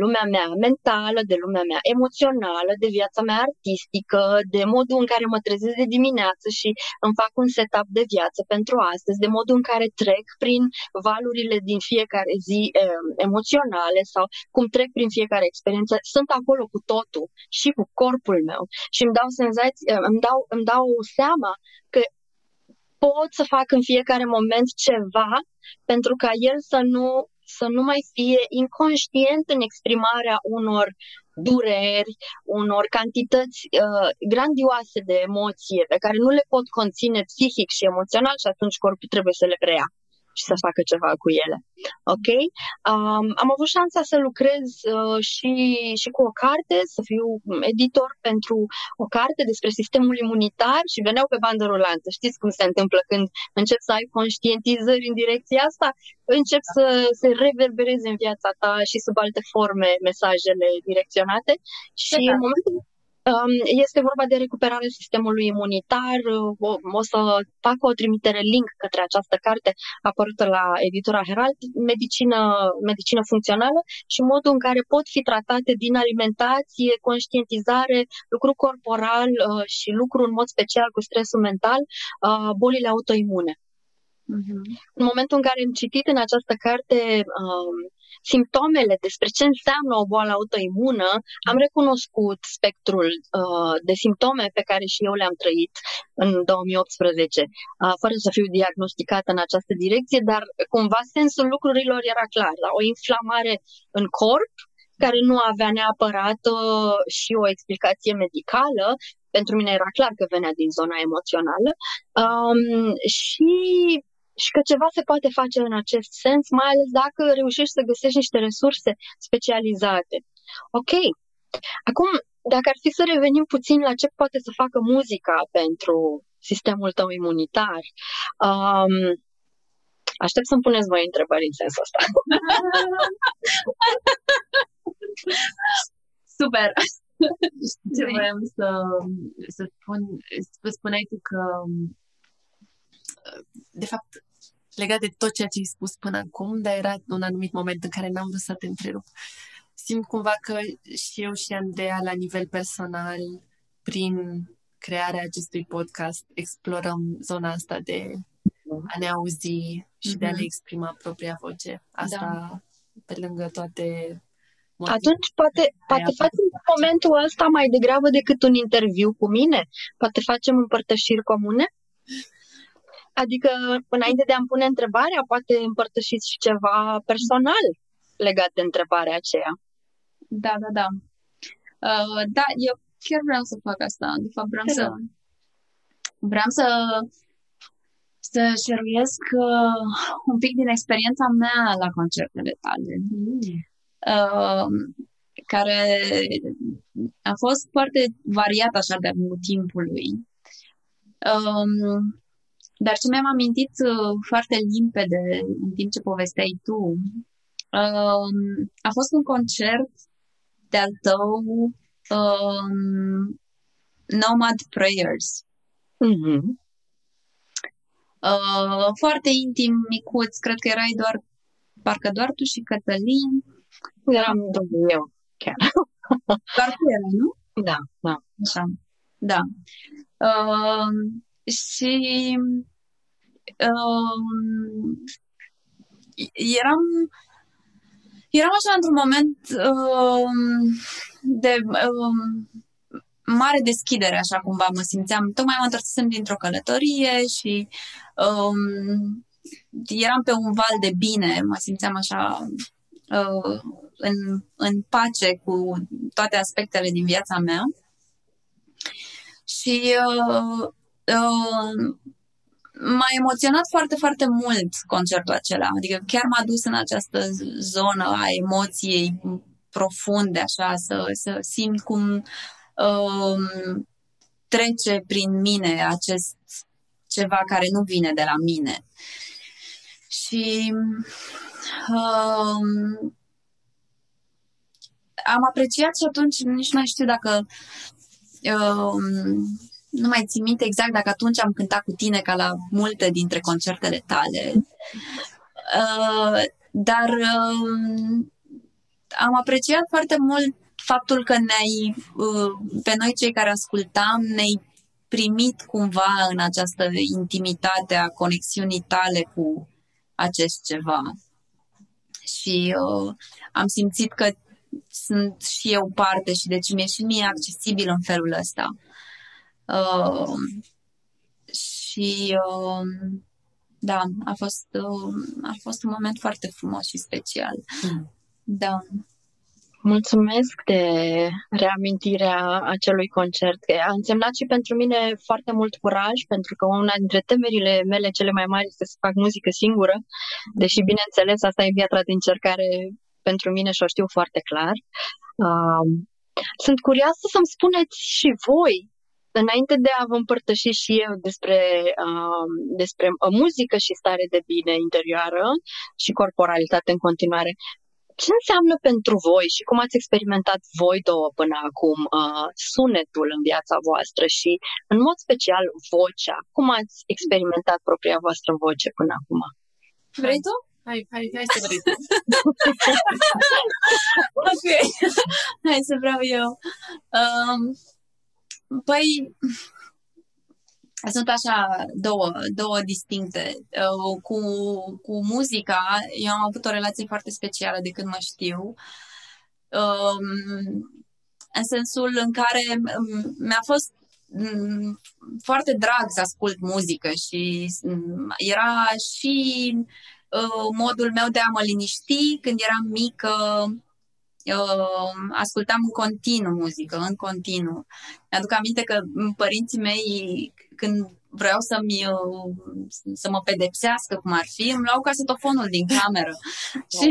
S3: lumea mea mentală, de lumea mea emoțională, de viața mea artistică, de modul în care mă trezesc de dimineață și îmi fac un setup de viață pentru astăzi, de modul în care trec prin valurile din fiecare zi eh, emoționale sau cum trec prin fiecare experiență, sunt acolo cu totul și cu corpul meu. Și îmi dau senzații, îmi dau, îmi dau seama că pot să fac în fiecare moment ceva pentru ca el să nu să nu mai fie inconștient în exprimarea unor dureri, unor cantități uh, grandioase de emoție pe care nu le pot conține psihic și emoțional și atunci corpul trebuie să le preia și să facă ceva cu ele. Ok? Um, am avut șansa să lucrez uh, și, și cu o carte, să fiu editor pentru o carte despre sistemul imunitar și veneau pe bandă rulantă. Știți cum se întâmplă când încep să ai conștientizări în direcția asta? Încep să se reverbereze în viața ta și sub alte forme mesajele direcționate și în momentul este vorba de recuperarea sistemului imunitar. O, o să fac o trimitere link către această carte apărută la editura Herald, medicină, medicină funcțională și modul în care pot fi tratate din alimentație, conștientizare, lucru corporal uh, și lucru în mod special cu stresul mental, uh, bolile autoimune. Uh-huh. În momentul în care am citit în această carte uh, simptomele despre ce înseamnă o boală autoimună, am recunoscut spectrul uh, de simptome pe care și eu le-am trăit în 2018, uh, fără să fiu diagnosticată în această direcție, dar cumva sensul lucrurilor era clar. Da? O inflamare în corp, care nu avea neapărat uh, și o explicație medicală, pentru mine era clar că venea din zona emoțională um, și și că ceva se poate face în acest sens, mai ales dacă reușești să găsești niște resurse specializate. Ok. Acum, dacă ar fi să revenim puțin la ce poate să facă muzica pentru sistemul tău imunitar, um, aștept să-mi puneți voi întrebări în sensul ăsta.
S4: Super! Ce vreau să, să spun, spuneai tu că de fapt, legat de tot ceea ce ai spus până acum, dar era un anumit moment în care n-am vrut să te întrerup. Simt cumva că și eu și Andreea, la nivel personal, prin crearea acestui podcast, explorăm zona asta de a ne auzi și mm-hmm. de a ne mhm. exprima propria voce. Asta da. pe lângă toate
S3: atunci poate, poate facem momentul ăsta mai degrabă decât un interviu cu mine? Poate facem împărtășiri comune? Adică, înainte de a-mi pune întrebarea, poate împărtășiți și ceva personal legat de întrebarea aceea.
S1: Da, da, da. Uh, da, eu chiar vreau să fac asta. De fapt, vreau să... Vreau să să șeruiesc uh, un pic din experiența mea la concertele tale. Mm. Uh, care a fost foarte variat așa de-a lungul timpului. Um, dar ce mi-am amintit uh, foarte limpede în timp ce povesteai tu, um, a fost un concert de-al tău um, Nomad Prayers. Mm-hmm. Uh, foarte intim, micuț, cred că erai doar, parcă doar tu și Cătălin.
S3: Eram doar eu, chiar.
S1: Doar tu erai, nu?
S3: Da, da.
S1: Așa, da. Uh, și uh, eram eram așa într-un moment uh, de uh, mare deschidere, așa cumva mă simțeam. Tocmai mă întorsesem dintr-o călătorie și um, eram pe un val de bine, mă simțeam așa uh, în, în pace cu toate aspectele din viața mea. Și uh, uh, m-a emoționat foarte, foarte mult concertul acela. Adică chiar m-a dus în această zonă a emoției profunde, așa, să, să simt cum um, trece prin mine acest ceva care nu vine de la mine. Și um, am apreciat și atunci, nici nu mai știu dacă um, nu mai țin minte exact dacă atunci am cântat cu tine ca la multe dintre concertele tale. Uh, dar uh, am apreciat foarte mult faptul că ne-ai, uh, pe noi cei care ascultam, ne-ai primit cumva în această intimitate a conexiunii tale cu acest ceva. Și uh, am simțit că sunt și eu parte și deci mi-e și mie accesibil în felul ăsta. Uh, și uh, da, a fost, uh, a fost un moment foarte frumos și special. Mm. Da.
S3: Mulțumesc de reamintirea acelui concert. A însemnat și pentru mine foarte mult curaj, pentru că una dintre temerile mele cele mai mari este să fac muzică singură, deși, bineînțeles, asta e viața de încercare pentru mine și o știu foarte clar. sunt curioasă să-mi spuneți și voi, înainte de a vă împărtăși și eu despre, despre muzică și stare de bine interioară și corporalitate în continuare, ce înseamnă pentru voi și cum ați experimentat voi două până acum uh, sunetul în viața voastră și, în mod special, vocea? Cum ați experimentat propria voastră voce până acum?
S1: Vrei tu?
S4: Hai, hai, hai să vrei tu.
S1: ok. hai să vreau eu. Um, păi, sunt așa două, două distincte. Uh, cu, cu muzica, eu am avut o relație foarte specială de când mă știu. Um, în sensul în care um, mi-a fost um, foarte drag să ascult muzică și era și uh, modul meu de a mă liniști când eram mică, uh, ascultam în continuu muzică, în continuu. Mi-aduc aminte că părinții mei, când vreau să-mi, uh, să mă pedepsească cum ar fi, îmi luau casetofonul din cameră. și,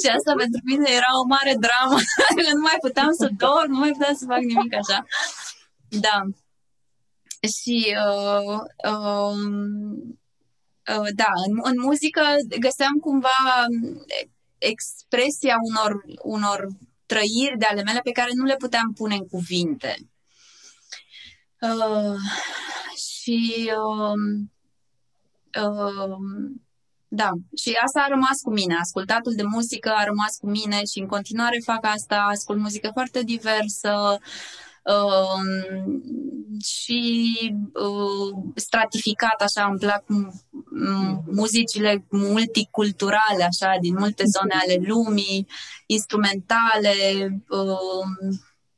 S1: și asta pentru mine era o mare dramă. nu mai puteam să dorm, nu mai puteam să fac nimic așa. Da. Și uh, uh, uh, da, în, în muzică găseam cumva expresia unor, unor trăiri de ale mele pe care nu le puteam pune în cuvinte. Uh, și uh, uh, da, și asta a rămas cu mine. Ascultatul de muzică a rămas cu mine și în continuare fac asta. Ascult muzică foarte diversă, uh, și uh, stratificat, așa, îmi plac muzicile multiculturale, așa, din multe zone ale lumii, instrumentale, uh,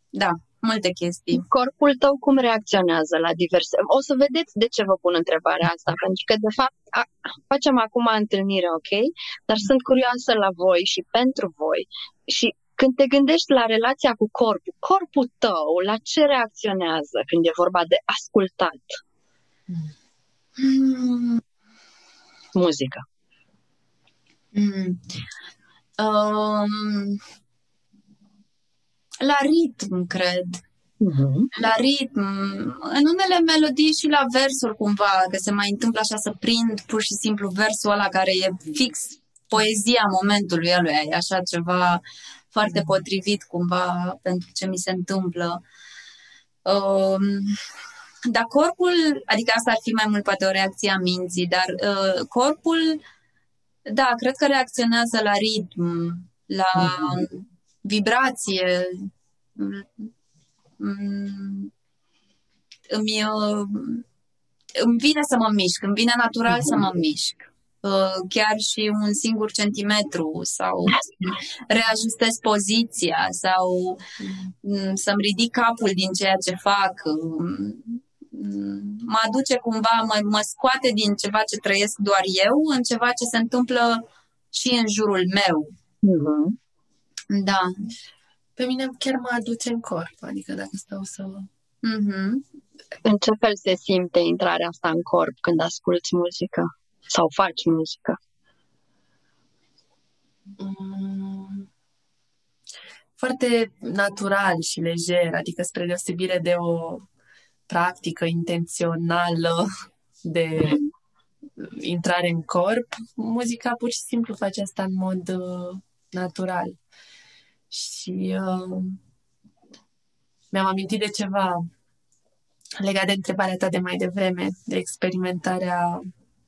S1: da, multe chestii.
S3: Corpul tău cum reacționează la diverse... O să vedeți de ce vă pun întrebarea asta, pentru că, de fapt, a, facem acum întâlnire, ok? Dar sunt curioasă la voi și pentru voi și când te gândești la relația cu corpul, corpul tău, la ce reacționează când e vorba de ascultat? Mm. Muzică.
S1: Mm. Um, la ritm, cred. Uh-huh. La ritm. În unele melodii și la versuri cumva, că se mai întâmplă așa să prind pur și simplu versul ăla care e fix poezia momentului lui, e așa ceva foarte mm. potrivit cumva pentru ce mi se întâmplă. Um, dar corpul, adică asta ar fi mai mult poate o reacție a minții, dar uh, corpul, da, cred că reacționează la ritm, la mm-hmm. vibrație. Mm, îmi, uh, îmi vine să mă mișc, îmi vine natural mm-hmm. să mă mișc. Uh, chiar și un singur centimetru sau reajustez poziția sau mm, să-mi ridic capul din ceea ce fac. Mm, mă aduce cumva, mă, mă scoate din ceva ce trăiesc doar eu în ceva ce se întâmplă și în jurul meu. Uh-huh. Da.
S4: Pe mine chiar mă aduce în corp, adică dacă stau să... Uh-huh.
S3: În ce fel se simte intrarea asta în corp când asculți muzică? Sau faci muzică?
S4: Mm, foarte natural și lejer, adică spre deosebire de o practică intențională de intrare în corp, muzica pur și simplu face asta în mod uh, natural. Și uh, mi-am amintit de ceva legat de întrebarea ta de mai devreme, de experimentarea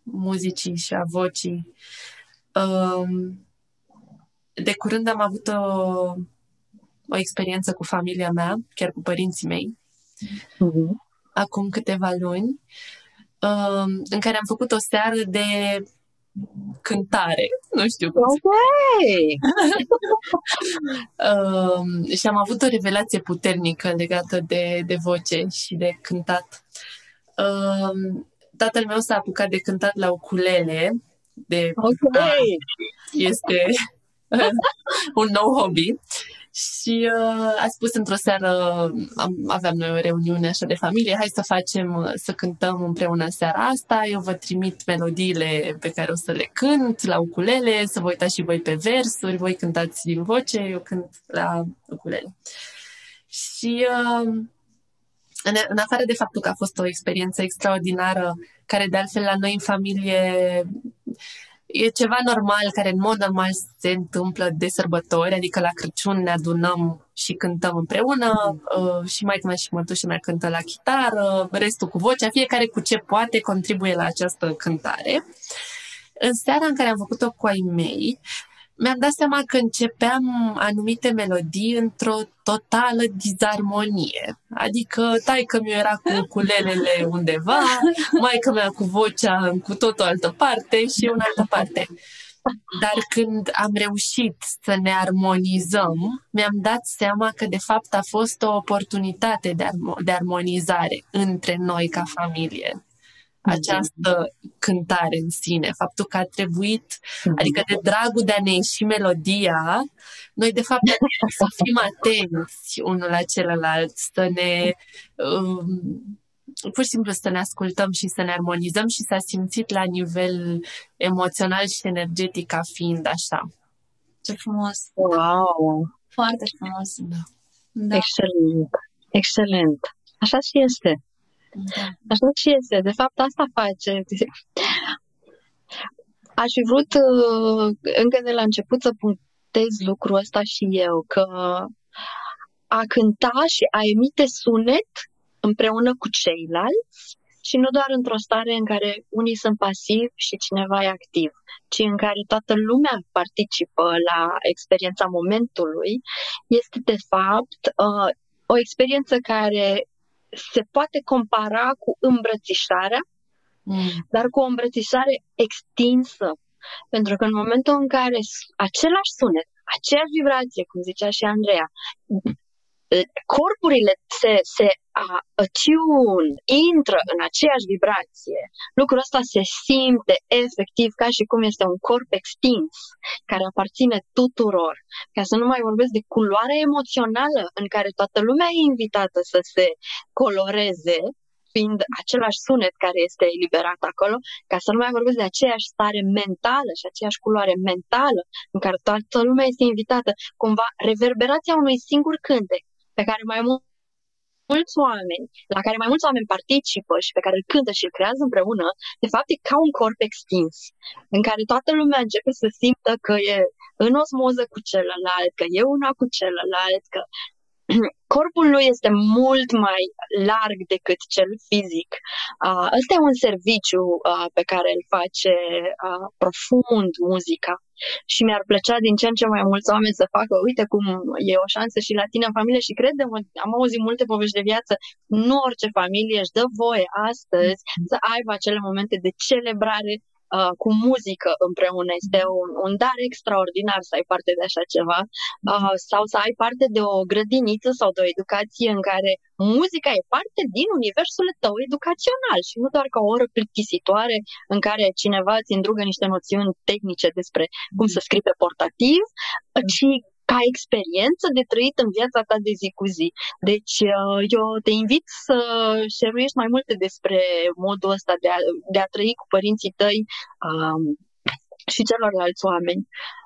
S4: muzicii și a vocii. Um, de curând am avut o, o experiență cu familia mea, chiar cu părinții mei, uh-huh. acum câteva luni, um, în care am făcut o seară de cântare. Nu știu cum
S3: Ok!
S4: um, și am avut o revelație puternică legată de, de voce și de cântat. Um, tatăl meu s-a apucat de cântat la ukulele. De,
S3: Ok!
S4: este un nou hobby. Și uh, a spus într-o seară, am, aveam noi o reuniune așa de familie, hai să facem, uh, să cântăm împreună seara asta, eu vă trimit melodiile pe care o să le cânt la ukulele, să vă uitați și voi pe versuri, voi cântați din voce, eu cânt la ukulele. Și uh, în, în afară de faptul că a fost o experiență extraordinară, care de altfel la noi în familie e ceva normal, care în mod normal se întâmplă de sărbători, adică la Crăciun ne adunăm și cântăm împreună uh, și mai mea și mătușa mea cântă la chitară, restul cu vocea, fiecare cu ce poate contribuie la această cântare. În seara în care am făcut-o cu ai mei, mi-am dat seama că începeam anumite melodii într-o totală dizarmonie. Adică că mi era cu culelele undeva, că mea cu vocea cu tot o altă parte și eu în altă parte. Dar când am reușit să ne armonizăm, mi-am dat seama că de fapt a fost o oportunitate de, armo- de armonizare între noi ca familie această cântare în sine, faptul că a trebuit, mhm. adică de dragul de a ne ieși melodia, noi de fapt să fim atenți unul la celălalt, să ne um, pur și simplu să ne ascultăm și să ne armonizăm și s-a simțit la nivel emoțional și energetic ca fiind așa.
S1: Ce frumos!
S3: Wow!
S1: Foarte frumos!
S4: Da.
S3: da. Excelent! Excelent! Așa și este. Da. Așa și este. De fapt, asta face. Aș fi vrut uh, încă de la început să puntez lucrul ăsta și eu, că a cânta și a emite sunet împreună cu ceilalți și nu doar într-o stare în care unii sunt pasivi și cineva e activ, ci în care toată lumea participă la experiența momentului, este de fapt uh, o experiență care se poate compara cu îmbrățișarea, mm. dar cu o îmbrățișare extinsă. Pentru că în momentul în care același sunet, aceeași vibrație, cum zicea și Andreea, corpurile se, se attune, intră în aceeași vibrație, lucrul ăsta se simte efectiv ca și cum este un corp extins care aparține tuturor. Ca să nu mai vorbesc de culoarea emoțională în care toată lumea e invitată să se coloreze, fiind același sunet care este eliberat acolo, ca să nu mai vorbesc de aceeași stare mentală și aceeași culoare mentală în care toată lumea este invitată, cumva reverberația unui singur cântec pe care mai mulți oameni, la care mai mulți oameni participă și pe care îl cântă și îl creează împreună, de fapt e ca un corp extins, în care toată lumea începe să simtă că e în osmoză cu celălalt, că e una cu celălalt, că corpul lui este mult mai larg decât cel fizic. Uh, ăsta e un serviciu uh, pe care îl face uh, profund muzica. Și mi-ar plăcea din ce în ce mai mulți oameni să facă, uite cum e o șansă și la tine în familie și credem, am auzit multe povești de viață, nu orice familie își dă voie astăzi să aibă acele momente de celebrare uh, cu muzică împreună. Este un, un dar extraordinar să ai parte de așa ceva uh, sau să ai parte de o grădiniță sau de o educație în care muzica e parte din universul tău educațional și nu doar ca o oră plictisitoare în care cineva îți îndrugă niște noțiuni tehnice despre cum să scrii pe portativ, ci ca experiență de trăit în viața ta de zi cu zi. Deci uh, eu te invit să share mai multe despre modul ăsta de a, de a trăi cu părinții tăi um, și celorlalți oameni.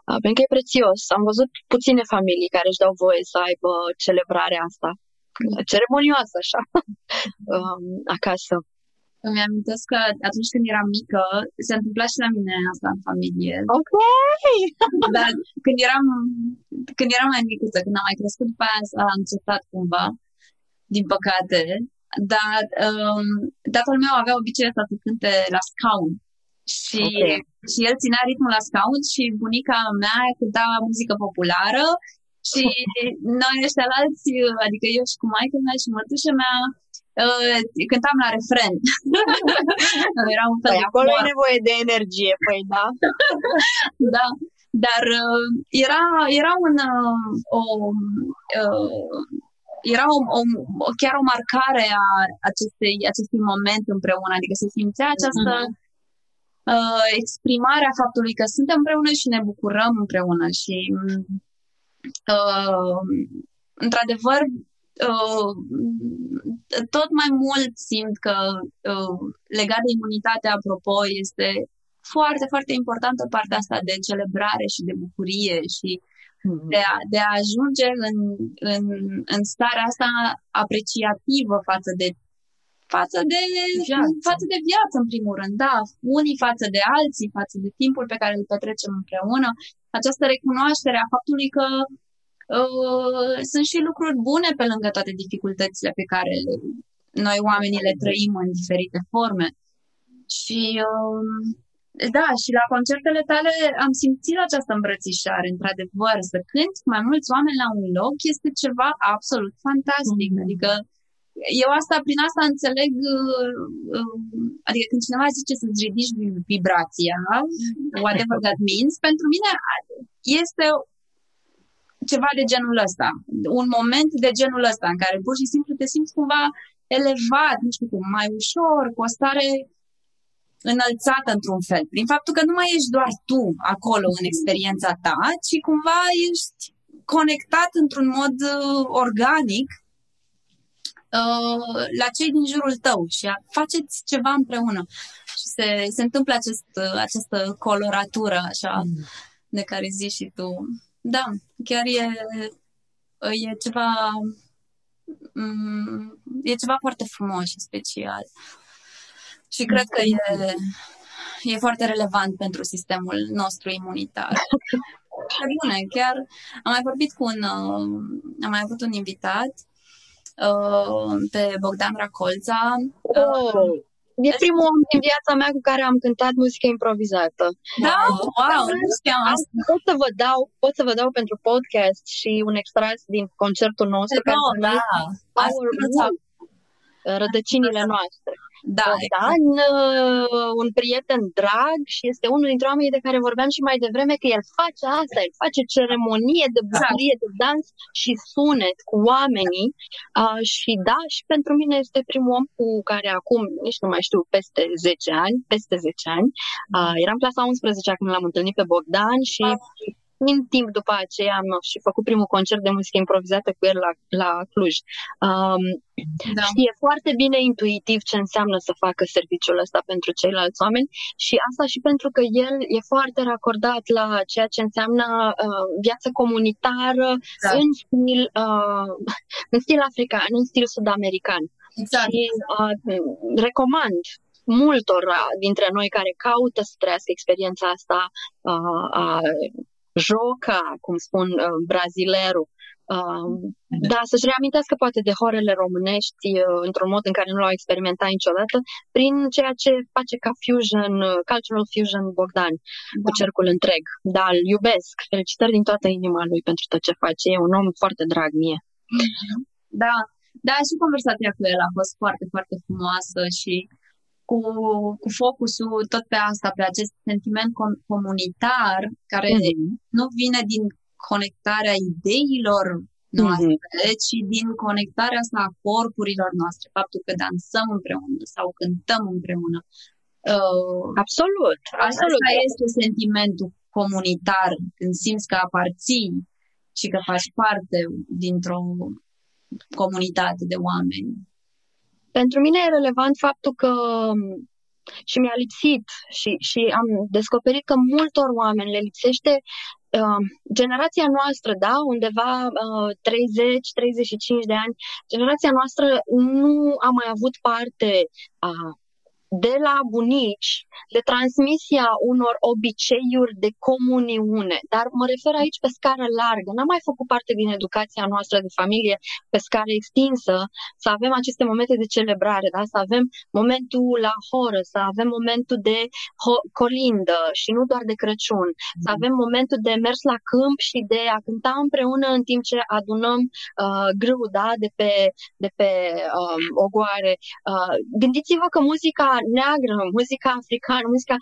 S3: Uh, pentru că e prețios. Am văzut puține familii care își dau voie să aibă celebrarea asta ceremonioasă așa um, acasă.
S1: Îmi amintesc că atunci când eram mică, se întâmpla și la mine asta în familie.
S3: Ok!
S1: Dar când eram, când eram mai micuță, când am mai crescut, după aia s-a încetat cumva, din păcate. Dar um, tatăl meu avea obiceiul să se cânte la scaun. Și, okay. și el ținea ritmul la scaun și bunica mea cânta muzică populară și noi ăștia alți, adică eu și cu maică mea și mătușa mea, uh, cântam la refren.
S3: Era un fel păi, de acolo e nevoie de energie, păi da.
S1: da. Dar uh, era, era un, uh, o, uh, era o, o, chiar o marcare a acestei, acestui moment împreună, adică se simțea această mm-hmm. uh, exprimare a faptului că suntem împreună și ne bucurăm împreună și uh, într-adevăr uh, tot mai mult simt că uh, legat de imunitate, apropo, este foarte, foarte importantă partea asta de celebrare și de bucurie și mm-hmm. de a, de a ajunge în, în, în starea asta apreciativă față de față de viață. față de viață, în primul rând, da, unii față de alții, față de timpul pe care îl petrecem împreună, această recunoaștere a faptului că uh, sunt și lucruri bune pe lângă toate dificultățile pe care noi oamenii le trăim în diferite forme. Și uh, da, și la concertele tale am simțit această îmbrățișare, într-adevăr, să cânti mai mulți oameni la un loc este ceva absolut fantastic. Mm-hmm. Adică eu asta, prin asta înțeleg, uh, uh, adică când cineva zice să-ți ridici vibrația, whatever that means, pentru mine este ceva de genul ăsta. Un moment de genul ăsta în care pur și simplu te simți cumva elevat, nu știu cum, mai ușor, cu o stare înălțată într-un fel, prin faptul că nu mai ești doar tu acolo în experiența ta, ci cumva ești conectat într-un mod uh, organic uh, la cei din jurul tău și faceți ceva împreună. Și se, se întâmplă acest, uh, această coloratură așa mm. de care zici și tu. Da, chiar e, e ceva mm, e ceva foarte frumos și special. Și cred că e, e foarte relevant pentru sistemul nostru imunitar. Bine, chiar am mai vorbit cu un, uh, am mai avut un invitat uh, pe Bogdan Racolța.
S3: Oh. E primul om din viața mea cu care am cântat muzică improvizată.
S1: Da? Wow, nu știam
S3: asta. Pot să vă dau, pot să vă dau pentru podcast și un extras din concertul nostru.
S1: No, da, da.
S3: Rădăcinile noastre.
S1: Da,
S3: Bogdan, uh, un prieten drag și este unul dintre oamenii de care vorbeam și mai devreme că el face asta, el face ceremonie de exact. bucurie, de dans și sunet cu oamenii. Uh, și da, și pentru mine este primul om cu care acum, nici nu mai știu, peste 10 ani, peste 10 ani, uh, eram clasa 11 când l-am întâlnit pe Bogdan și puțin timp după aceea am și făcut primul concert de muzică improvizată cu el la, la Cluj. Um, da. Știe foarte bine intuitiv ce înseamnă să facă serviciul ăsta pentru ceilalți oameni și asta și pentru că el e foarte racordat la ceea ce înseamnă uh, viață comunitară da. în, stil, uh, în stil african, în stil sud-american.
S1: Exact.
S3: Și uh, recomand multor dintre noi care caută să trăiască experiența asta uh, uh, joca, cum spun uh, brazilerul. Uh, da, să-și reamintească poate de horele românești uh, într-un mod în care nu l-au experimentat niciodată, prin ceea ce face ca fusion, uh, cultural fusion Bogdan, da. cu cercul întreg. Da, îl iubesc. Felicitări din toată inima lui pentru tot ce face. E un om foarte drag mie.
S1: Da, da, și conversația cu el a fost foarte, foarte frumoasă și cu, cu focusul tot pe asta, pe acest sentiment com- comunitar care mm-hmm. nu vine din conectarea ideilor noastre, mm-hmm. ci din conectarea asta a corpurilor noastre, faptul că dansăm împreună sau cântăm împreună.
S3: Uh, absolut, absolut.
S1: Asta este sentimentul comunitar, când simți că aparții și că faci parte dintr-o comunitate de oameni.
S3: Pentru mine e relevant faptul că și mi-a lipsit și, și am descoperit că multor oameni le lipsește uh, generația noastră, da, undeva uh, 30-35 de ani, generația noastră nu a mai avut parte a de la bunici, de transmisia unor obiceiuri de comuniune. Dar mă refer aici pe scară largă. N-am mai făcut parte din educația noastră de familie pe scară extinsă, să avem aceste momente de celebrare, da? să avem momentul la horă, să avem momentul de ho- colindă și nu doar de Crăciun, mm. să avem momentul de mers la câmp și de a cânta împreună în timp ce adunăm uh, grâu da? de pe, de pe um, ogoare. Uh, gândiți-vă că muzica neagră, muzica africană, muzica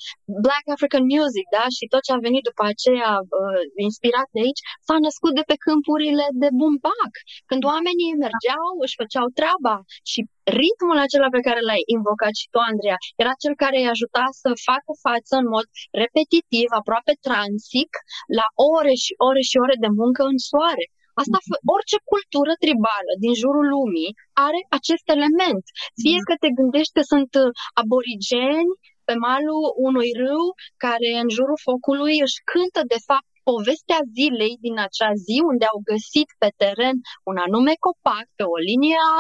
S3: Black African Music, da? Și tot ce a venit după aceea uh, inspirat de aici, s-a născut de pe câmpurile de bumbac, când oamenii mergeau, își făceau treaba și ritmul acela pe care l-ai invocat și tu, Andreea, era cel care îi ajuta să facă față în mod repetitiv, aproape transic, la ore și ore și ore de muncă în soare. Asta, orice cultură tribală din jurul lumii are acest element. Fie că te gândești că sunt uh, aborigeni pe malul unui râu care în jurul focului își cântă de fapt povestea zilei din acea zi unde au găsit pe teren un anume copac pe o linie a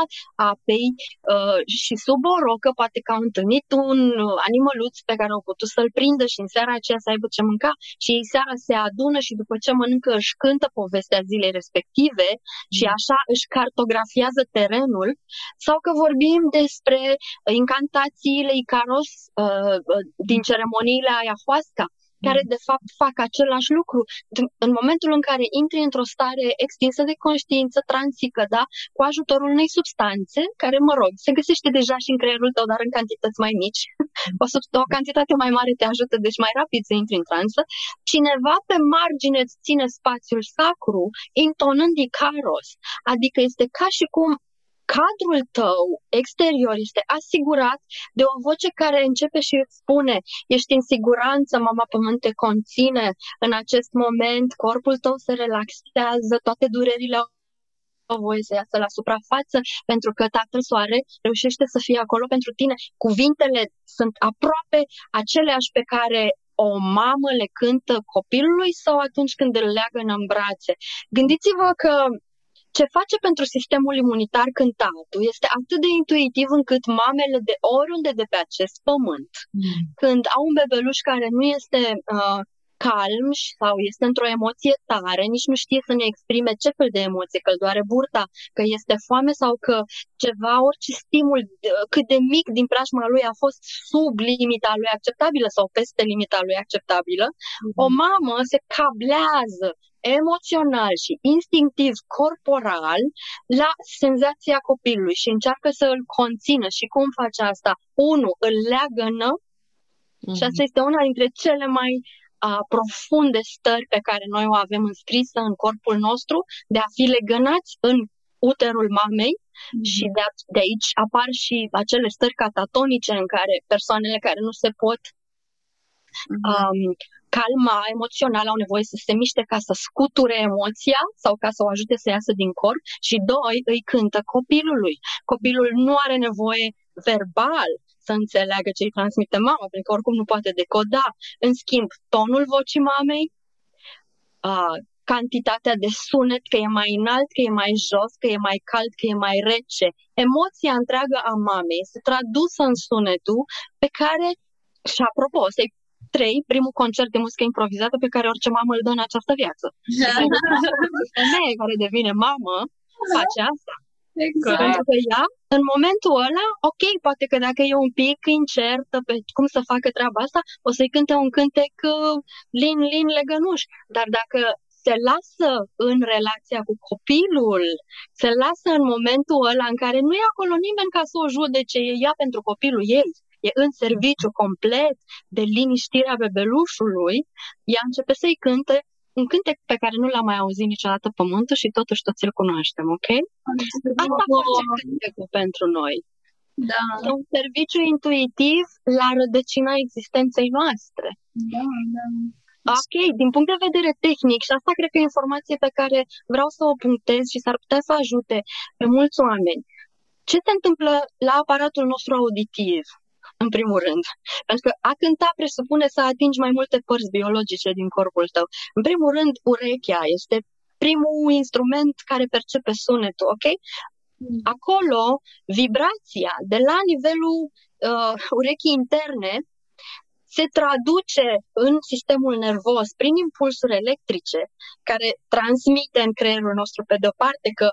S3: apei uh, și sub o rocă poate că au întâlnit un animăluț pe care au putut să-l prindă și în seara aceea să aibă ce mânca și ei seara se adună și după ce mănâncă își cântă povestea zilei respective și mm. așa își cartografiază terenul sau că vorbim despre incantațiile Icaros uh, uh din ceremoniile ayahuasca care mm. de fapt fac același lucru. În momentul în care intri într-o stare extinsă de conștiință transică, da, cu ajutorul unei substanțe, care, mă rog, se găsește deja și în creierul tău, dar în cantități mai mici, mm. o, sub- o cantitate mai mare te ajută, deci mai rapid să intri în transă, cineva pe margine îți ține spațiul sacru, intonând Icaros, adică este ca și cum cadrul tău exterior este asigurat de o voce care începe și îți spune ești în siguranță, mama pământ te conține în acest moment, corpul tău se relaxează, toate durerile au voie să iasă la suprafață, pentru că Tatăl Soare reușește să fie acolo pentru tine. Cuvintele sunt aproape aceleași pe care o mamă le cântă copilului sau atunci când îl leagă în brațe. Gândiți-vă că ce face pentru sistemul imunitar cântatul este atât de intuitiv încât mamele de oriunde de pe acest pământ, mm. când au un bebeluș care nu este uh, calm sau este într-o emoție tare, nici nu știe să ne exprime ce fel de emoție, că îl doare burta, că este foame sau că ceva, orice stimul cât de mic din preajma lui a fost sub limita lui acceptabilă sau peste limita lui acceptabilă, mm-hmm. o mamă se cablează emoțional și instinctiv corporal la senzația copilului și încearcă să îl conțină. Și cum face asta? Unu, îl leagănă mm-hmm. și asta este una dintre cele mai uh, profunde stări pe care noi o avem înscrisă în corpul nostru, de a fi legănați în uterul mamei mm-hmm. și de, a, de aici apar și acele stări catatonice în care persoanele care nu se pot mm-hmm. um, calma emoțional au nevoie să se miște ca să scuture emoția sau ca să o ajute să iasă din corp și doi, îi cântă copilului. Copilul nu are nevoie verbal să înțeleagă ce îi transmite mama, pentru că oricum nu poate decoda. În schimb, tonul vocii mamei, uh, cantitatea de sunet, că e mai înalt, că e mai jos, că e mai cald, că e mai rece. Emoția întreagă a mamei este tradusă în sunetul pe care, și apropo, să 3, primul concert de muzică improvizată pe care orice mamă îl dă în această viață. femeie care devine mamă face asta. Exact. Pentru că ea, în momentul ăla, ok, poate că dacă e un pic incertă pe cum să facă treaba asta, o să-i cânte un cântec uh, lin, lin, legănuș. Dar dacă se lasă în relația cu copilul, se lasă în momentul ăla în care nu e acolo nimeni ca să o judece, e ea pentru copilul ei, e în serviciu complet de liniștirea bebelușului, ea începe să-i cânte un cântec pe care nu l-am mai auzit niciodată pământul și totuși toți îl cunoaștem, ok? Asta face cântecul pentru noi. Da. E un serviciu intuitiv la rădăcina existenței noastre.
S1: Da, da.
S3: Ok, din punct de vedere tehnic, și asta cred că e informație pe care vreau să o punctez și s-ar putea să ajute pe mulți oameni. Ce se întâmplă la aparatul nostru auditiv? În primul rând. Pentru că a cânta presupune să atingi mai multe părți biologice din corpul tău. În primul rând, urechea este primul instrument care percepe sunetul, ok? Acolo, vibrația de la nivelul uh, urechii interne se traduce în sistemul nervos prin impulsuri electrice care transmite în creierul nostru, pe de-o parte, că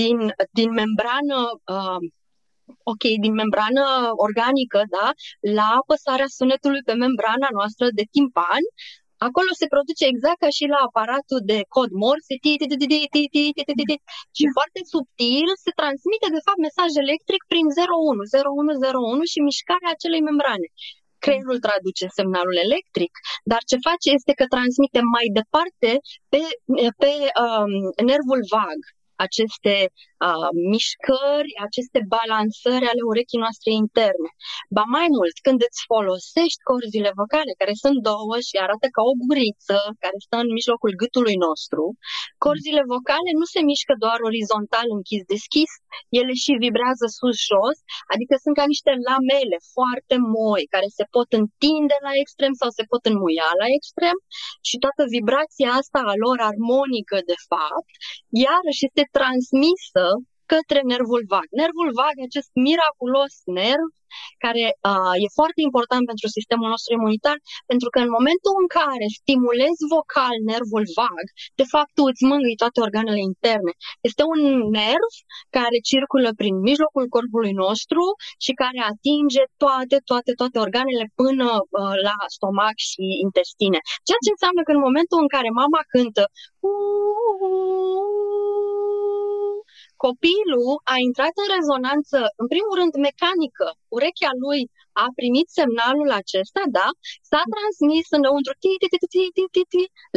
S3: din, din membrană uh, ok, din membrană organică, da, la apăsarea sunetului pe membrana noastră de timpan, acolo se produce exact ca și la aparatul de cod morse, și foarte subtil se transmite de fapt mesaj electric prin 01, 0101 și mișcarea acelei membrane creierul traduce semnalul electric, dar ce face este că transmite mai departe pe, pe um, nervul vag, aceste uh, mișcări, aceste balansări ale urechii noastre interne. Ba mai mult, când îți folosești corzile vocale, care sunt două și arată ca o guriță care stă în mijlocul gâtului nostru, corzile vocale nu se mișcă doar orizontal închis-deschis, ele și vibrează sus-jos, adică sunt ca niște lamele foarte moi care se pot întinde la extrem sau se pot înmuia la extrem și toată vibrația asta a lor armonică de fapt, iarăși este transmisă către nervul vag. Nervul vag, acest miraculos nerv, care uh, e foarte important pentru sistemul nostru imunitar, pentru că în momentul în care stimulezi vocal nervul vag, de fapt tu îți mângâi toate organele interne. Este un nerv care circulă prin mijlocul corpului nostru și care atinge toate, toate, toate organele până uh, la stomac și intestine. Ceea ce înseamnă că în momentul în care mama cântă Copilul a intrat în rezonanță, în primul rând mecanică. Urechea lui a primit semnalul acesta, da? S-a transmis înăuntru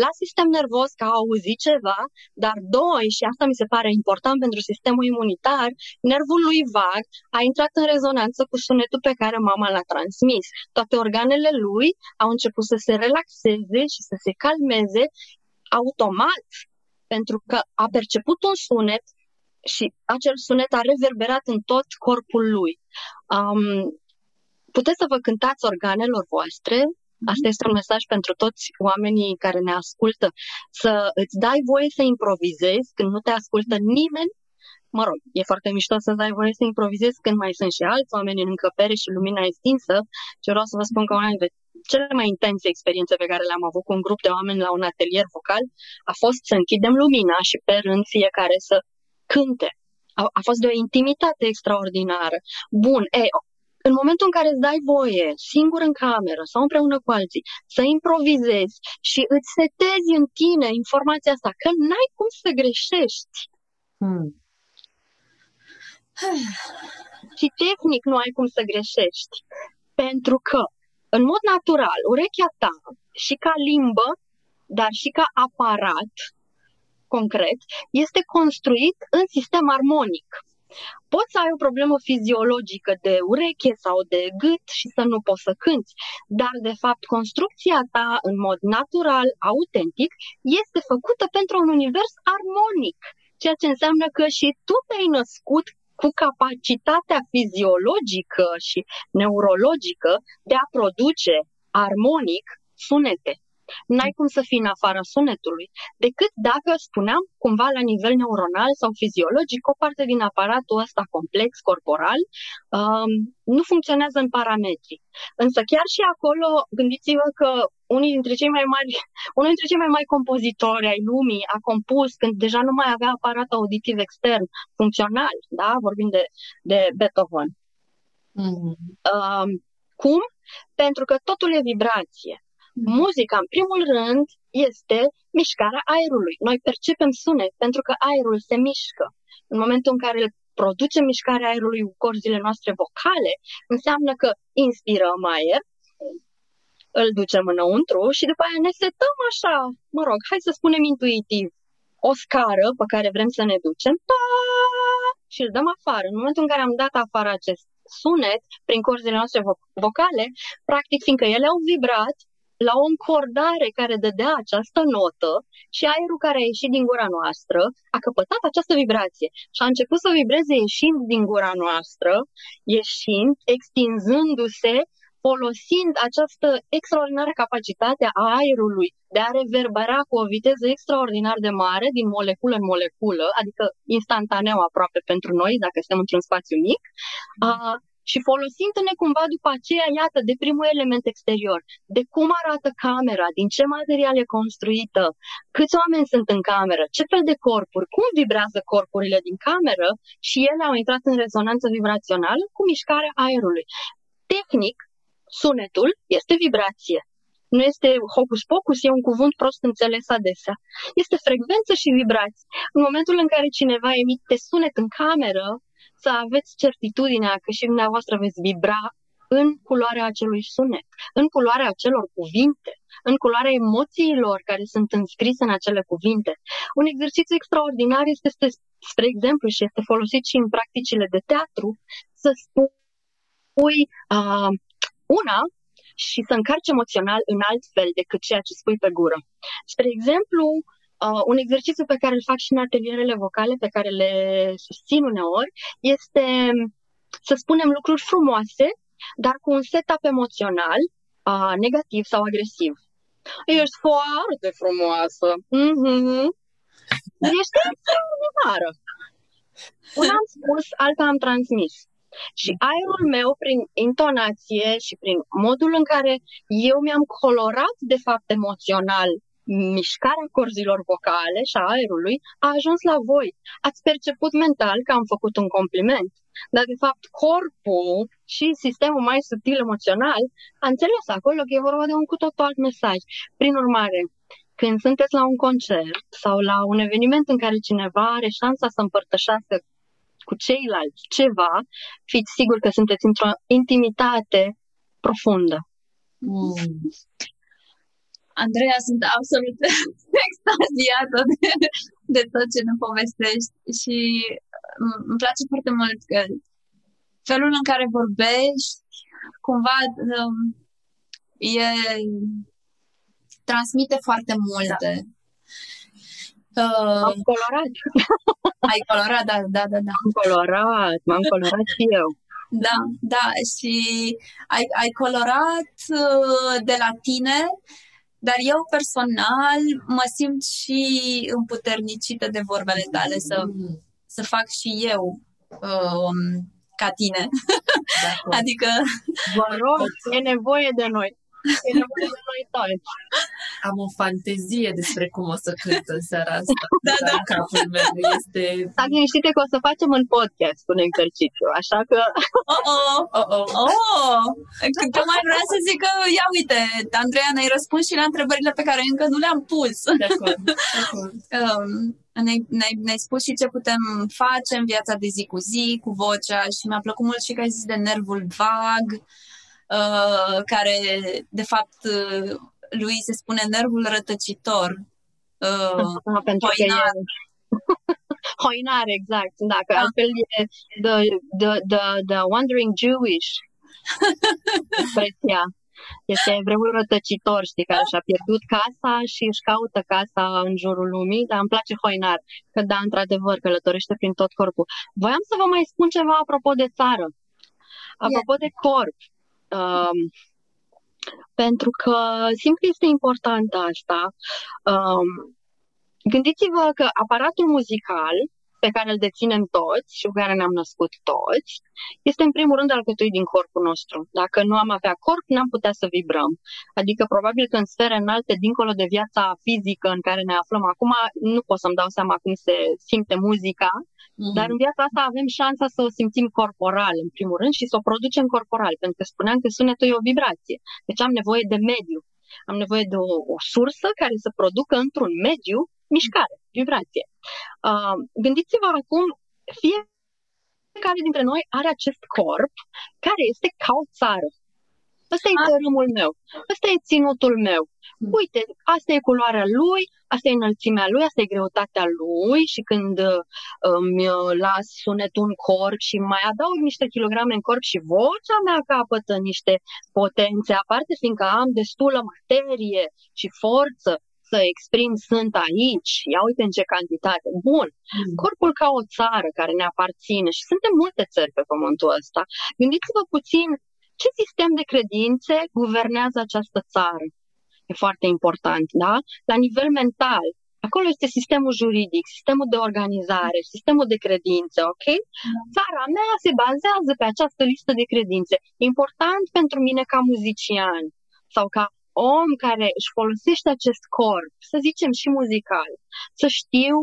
S3: la sistem nervos că a auzit ceva, dar doi, și asta mi se pare important pentru sistemul imunitar, nervul lui vag a intrat în rezonanță cu sunetul pe care mama l-a transmis. Toate organele lui au început să se relaxeze și să se calmeze automat pentru că a perceput un sunet și acel sunet a reverberat în tot corpul lui. Um, puteți să vă cântați organelor voastre, mhm. Asta este un mesaj pentru toți oamenii care ne ascultă. Să îți dai voie să improvizezi când nu te ascultă nimeni. Mă rog, e foarte mișto să dai voie să improvizezi când mai sunt și alți oameni în încăpere și lumina e stinsă. Și vreau să vă spun că una dintre cele mai intense experiențe pe care le-am avut cu un grup de oameni la un atelier vocal a fost să închidem lumina și pe rând fiecare să cânte. A, a fost de o intimitate extraordinară. Bun, e, în momentul în care îți dai voie, singur în cameră sau împreună cu alții, să improvizezi și îți setezi în tine informația asta, că n-ai cum să greșești. Hmm. și tehnic nu ai cum să greșești. Pentru că, în mod natural, urechea ta și ca limbă, dar și ca aparat, concret, este construit în sistem armonic. Poți să ai o problemă fiziologică de ureche sau de gât și să nu poți să cânți, dar de fapt construcția ta în mod natural, autentic, este făcută pentru un univers armonic, ceea ce înseamnă că și tu te-ai născut cu capacitatea fiziologică și neurologică de a produce armonic sunete. N-ai cum să fii în afara sunetului, decât dacă, spuneam, cumva la nivel neuronal sau fiziologic, o parte din aparatul ăsta complex, corporal, um, nu funcționează în parametri. Însă chiar și acolo, gândiți-vă că unii dintre cei mai mari, unul dintre cei mai mari compozitori ai lumii a compus când deja nu mai avea aparat auditiv extern funcțional, da? vorbim de, de Beethoven. Mm. Um, cum? Pentru că totul e vibrație. Muzica, în primul rând, este mișcarea aerului. Noi percepem sunet pentru că aerul se mișcă. În momentul în care producem mișcarea aerului cu corzile noastre vocale, înseamnă că inspirăm aer, îl ducem înăuntru și după aia ne setăm așa, mă rog, hai să spunem intuitiv, o scară pe care vrem să ne ducem, ta, și îl dăm afară. În momentul în care am dat afară acest sunet prin corzile noastre vocale, practic fiindcă ele au vibrat, la o încordare care dădea această notă și aerul care a ieșit din gura noastră a căpătat această vibrație și a început să vibreze ieșind din gura noastră, ieșind, extinzându-se folosind această extraordinară capacitate a aerului de a reverbera cu o viteză extraordinar de mare din moleculă în moleculă, adică instantaneu aproape pentru noi, dacă suntem într-un spațiu mic, a, și folosindu-ne cumva după aceea, iată, de primul element exterior, de cum arată camera, din ce material e construită, câți oameni sunt în cameră, ce fel de corpuri, cum vibrează corpurile din cameră și ele au intrat în rezonanță vibrațională cu mișcarea aerului. Tehnic, sunetul este vibrație. Nu este hocus pocus, e un cuvânt prost înțeles adesea. Este frecvență și vibrație. În momentul în care cineva emite sunet în cameră, să aveți certitudinea că și dumneavoastră veți vibra în culoarea acelui sunet, în culoarea acelor cuvinte, în culoarea emoțiilor care sunt înscrise în acele cuvinte. Un exercițiu extraordinar este, spre exemplu, și este folosit și în practicile de teatru, să spui uh, una și să încarci emoțional în alt fel decât ceea ce spui pe gură. Spre exemplu, Uh, un exercițiu pe care îl fac și în atelierele vocale, pe care le susțin uneori, este să spunem lucruri frumoase, dar cu un setup emoțional uh, negativ sau agresiv. Ești foarte frumoasă. Mm-hmm. Ești extraordinară. Una am spus, alta am transmis. Și aerul meu, prin intonație și prin modul în care eu mi-am colorat, de fapt, emoțional mișcarea corzilor vocale și a aerului a ajuns la voi. Ați perceput mental că am făcut un compliment, dar de fapt corpul și sistemul mai subtil emoțional a înțeles acolo că e vorba de un cu totul alt mesaj. Prin urmare, când sunteți la un concert sau la un eveniment în care cineva are șansa să împărtășească cu ceilalți ceva, fiți siguri că sunteți într-o intimitate profundă. Mm.
S1: Andreea, sunt absolut extaziată de, de tot ce ne povestești și îmi place foarte mult că felul în care vorbești cumva um, e transmite foarte multe.
S3: Da. Uh, m-am colorat.
S1: Ai colorat, da, da, da, da.
S3: M-am colorat, m-am colorat și eu.
S1: Da, da, și ai, ai colorat uh, de la tine dar eu personal mă simt și împuternicită de vorbele tale să, să fac și eu um, ca tine. adică...
S3: Vă rog, e nevoie de noi. E nevoie de noi toți.
S4: Am o fantezie despre cum o să cânt în seara asta. da, da. capul meu este...
S3: Stați liniștite că o să facem un podcast un exercițiu, așa că...
S1: Oh, oh, oh, oh. oh. mai vreau să zic că, ia uite, Andreea, ne-ai răspuns și la întrebările pe care încă nu le-am pus.
S4: De acord, de acord.
S1: um, ne-ai, ne-ai, ne-ai spus și ce putem face în viața de zi cu zi, cu vocea și mi-a plăcut mult și că ai zis de nervul vag. Uh, care de fapt uh, lui se spune nervul rătăcitor.
S3: Uh, pentru hoinar. că e... hoinar, exact. Dacă da. altfel e the, the, the, the wandering Jewish expresia. Este evreul rătăcitor, știi, care și-a pierdut casa și își caută casa în jurul lumii, dar îmi place hoinar, că da, într-adevăr, călătorește prin tot corpul. Voiam să vă mai spun ceva apropo de țară. Apropo yeah. de corp. Um, pentru că simt că este important asta. Um, gândiți-vă că aparatul muzical pe care îl deținem toți și cu care ne-am născut toți, este în primul rând alcătuit din corpul nostru. Dacă nu am avea corp, n-am putea să vibrăm. Adică probabil că în sfere înalte, dincolo de viața fizică în care ne aflăm acum, nu pot să-mi dau seama cum se simte muzica, mm-hmm. dar în viața asta avem șansa să o simțim corporal, în primul rând, și să o producem corporal, pentru că spuneam că sunetul e o vibrație. Deci am nevoie de mediu. Am nevoie de o, o sursă care să producă într-un mediu mișcare, vibrație. Uh, gândiți-vă acum, fiecare dintre noi are acest corp care este ca o țară. Ăsta e tărâmul meu, ăsta e ținutul meu. Hmm. Uite, asta e culoarea lui, asta e înălțimea lui, asta e greutatea lui și când uh, îmi las sunetul în corp și mai adaug niște kilograme în corp și vocea mea capătă niște potențe aparte, fiindcă am destulă materie și forță să exprim sunt aici, ia uite în ce cantitate. Bun, mm. corpul ca o țară care ne aparține și suntem multe țări pe pământul ăsta. Gândiți-vă puțin ce sistem de credințe guvernează această țară. E foarte important, da? La nivel mental, acolo este sistemul juridic, sistemul de organizare, sistemul de credințe, ok? Țara mea se bazează pe această listă de credințe. Important pentru mine ca muzician sau ca om care își folosește acest corp, să zicem și muzical, să știu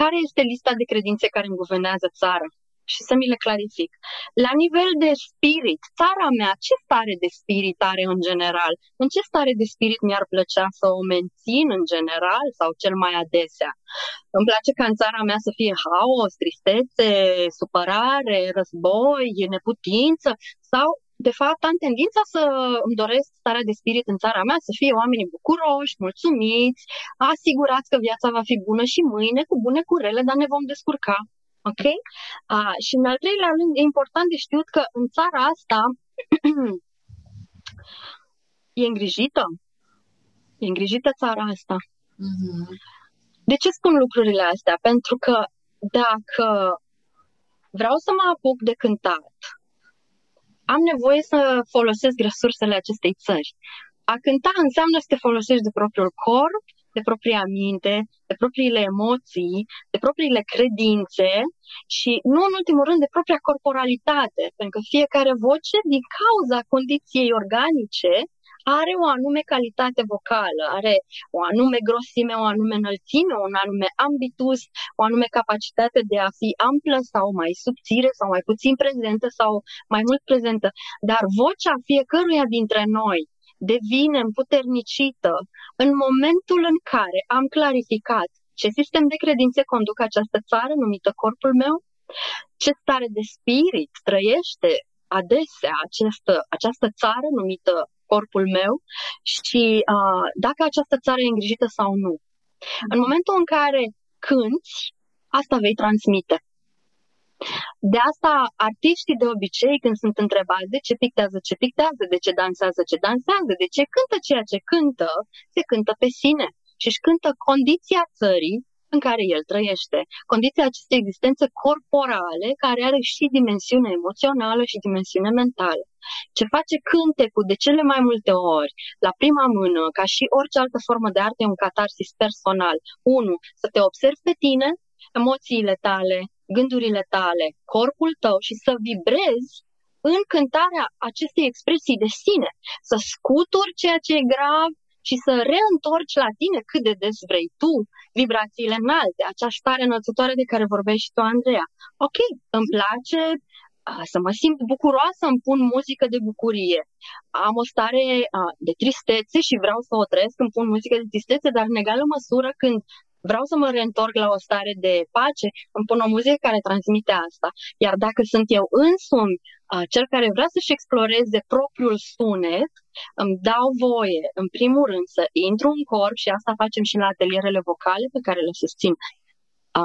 S3: care este lista de credințe care îmi guvernează țara și să mi le clarific. La nivel de spirit, țara mea, ce stare de spirit are în general? În ce stare de spirit mi-ar plăcea să o mențin în general sau cel mai adesea? Îmi place ca în țara mea să fie haos, tristețe, supărare, război, neputință sau de fapt, am tendința să îmi doresc starea de spirit în țara mea, să fie oamenii bucuroși, mulțumiți, asigurați că viața va fi bună și mâine, cu bune, cu rele, dar ne vom descurca. Ok? A, și în al treilea rând, e important de știut că în țara asta e îngrijită. E îngrijită țara asta. Mm-hmm. De ce spun lucrurile astea? Pentru că dacă vreau să mă apuc de cântat, am nevoie să folosesc resursele acestei țări. A cânta înseamnă să te folosești de propriul corp, de propria minte, de propriile emoții, de propriile credințe și, nu în ultimul rând, de propria corporalitate, pentru că fiecare voce, din cauza condiției organice, are o anume calitate vocală, are o anume grosime, o anume înălțime, un anume ambitus, o anume capacitate de a fi amplă sau mai subțire sau mai puțin prezentă sau mai mult prezentă. Dar vocea fiecăruia dintre noi devine împuternicită în momentul în care am clarificat ce sistem de credințe conduc această țară numită corpul meu, ce stare de spirit trăiește adesea această, această țară numită corpul meu și uh, dacă această țară e îngrijită sau nu. În momentul în care cânti, asta vei transmite. De asta artiștii de obicei când sunt întrebați de ce pictează ce pictează, de ce dansează ce dansează, de ce cântă ceea ce cântă, se cântă pe sine și își cântă condiția țării în care el trăiește. Condiția acestei existențe corporale care are și dimensiune emoțională și dimensiune mentală. Ce face cântecul de cele mai multe ori, la prima mână, ca și orice altă formă de artă, e un catarsis personal. Unu, să te observi pe tine, emoțiile tale, gândurile tale, corpul tău și să vibrezi în cântarea acestei expresii de sine, să scuturi ceea ce e grav și să reîntorci la tine cât de des vrei tu vibrațiile înalte, acea stare înălțătoare de care vorbești și tu, Andreea. Ok, îmi place să mă simt bucuroasă, îmi pun muzică de bucurie. Am o stare a, de tristețe și vreau să o trăiesc, îmi pun muzică de tristețe, dar în egală măsură când vreau să mă reîntorc la o stare de pace, îmi pun o muzică care transmite asta. Iar dacă sunt eu însumi cel care vrea să-și exploreze propriul sunet, îmi dau voie, în primul rând, să intru în corp și asta facem și la atelierele vocale pe care le susțin.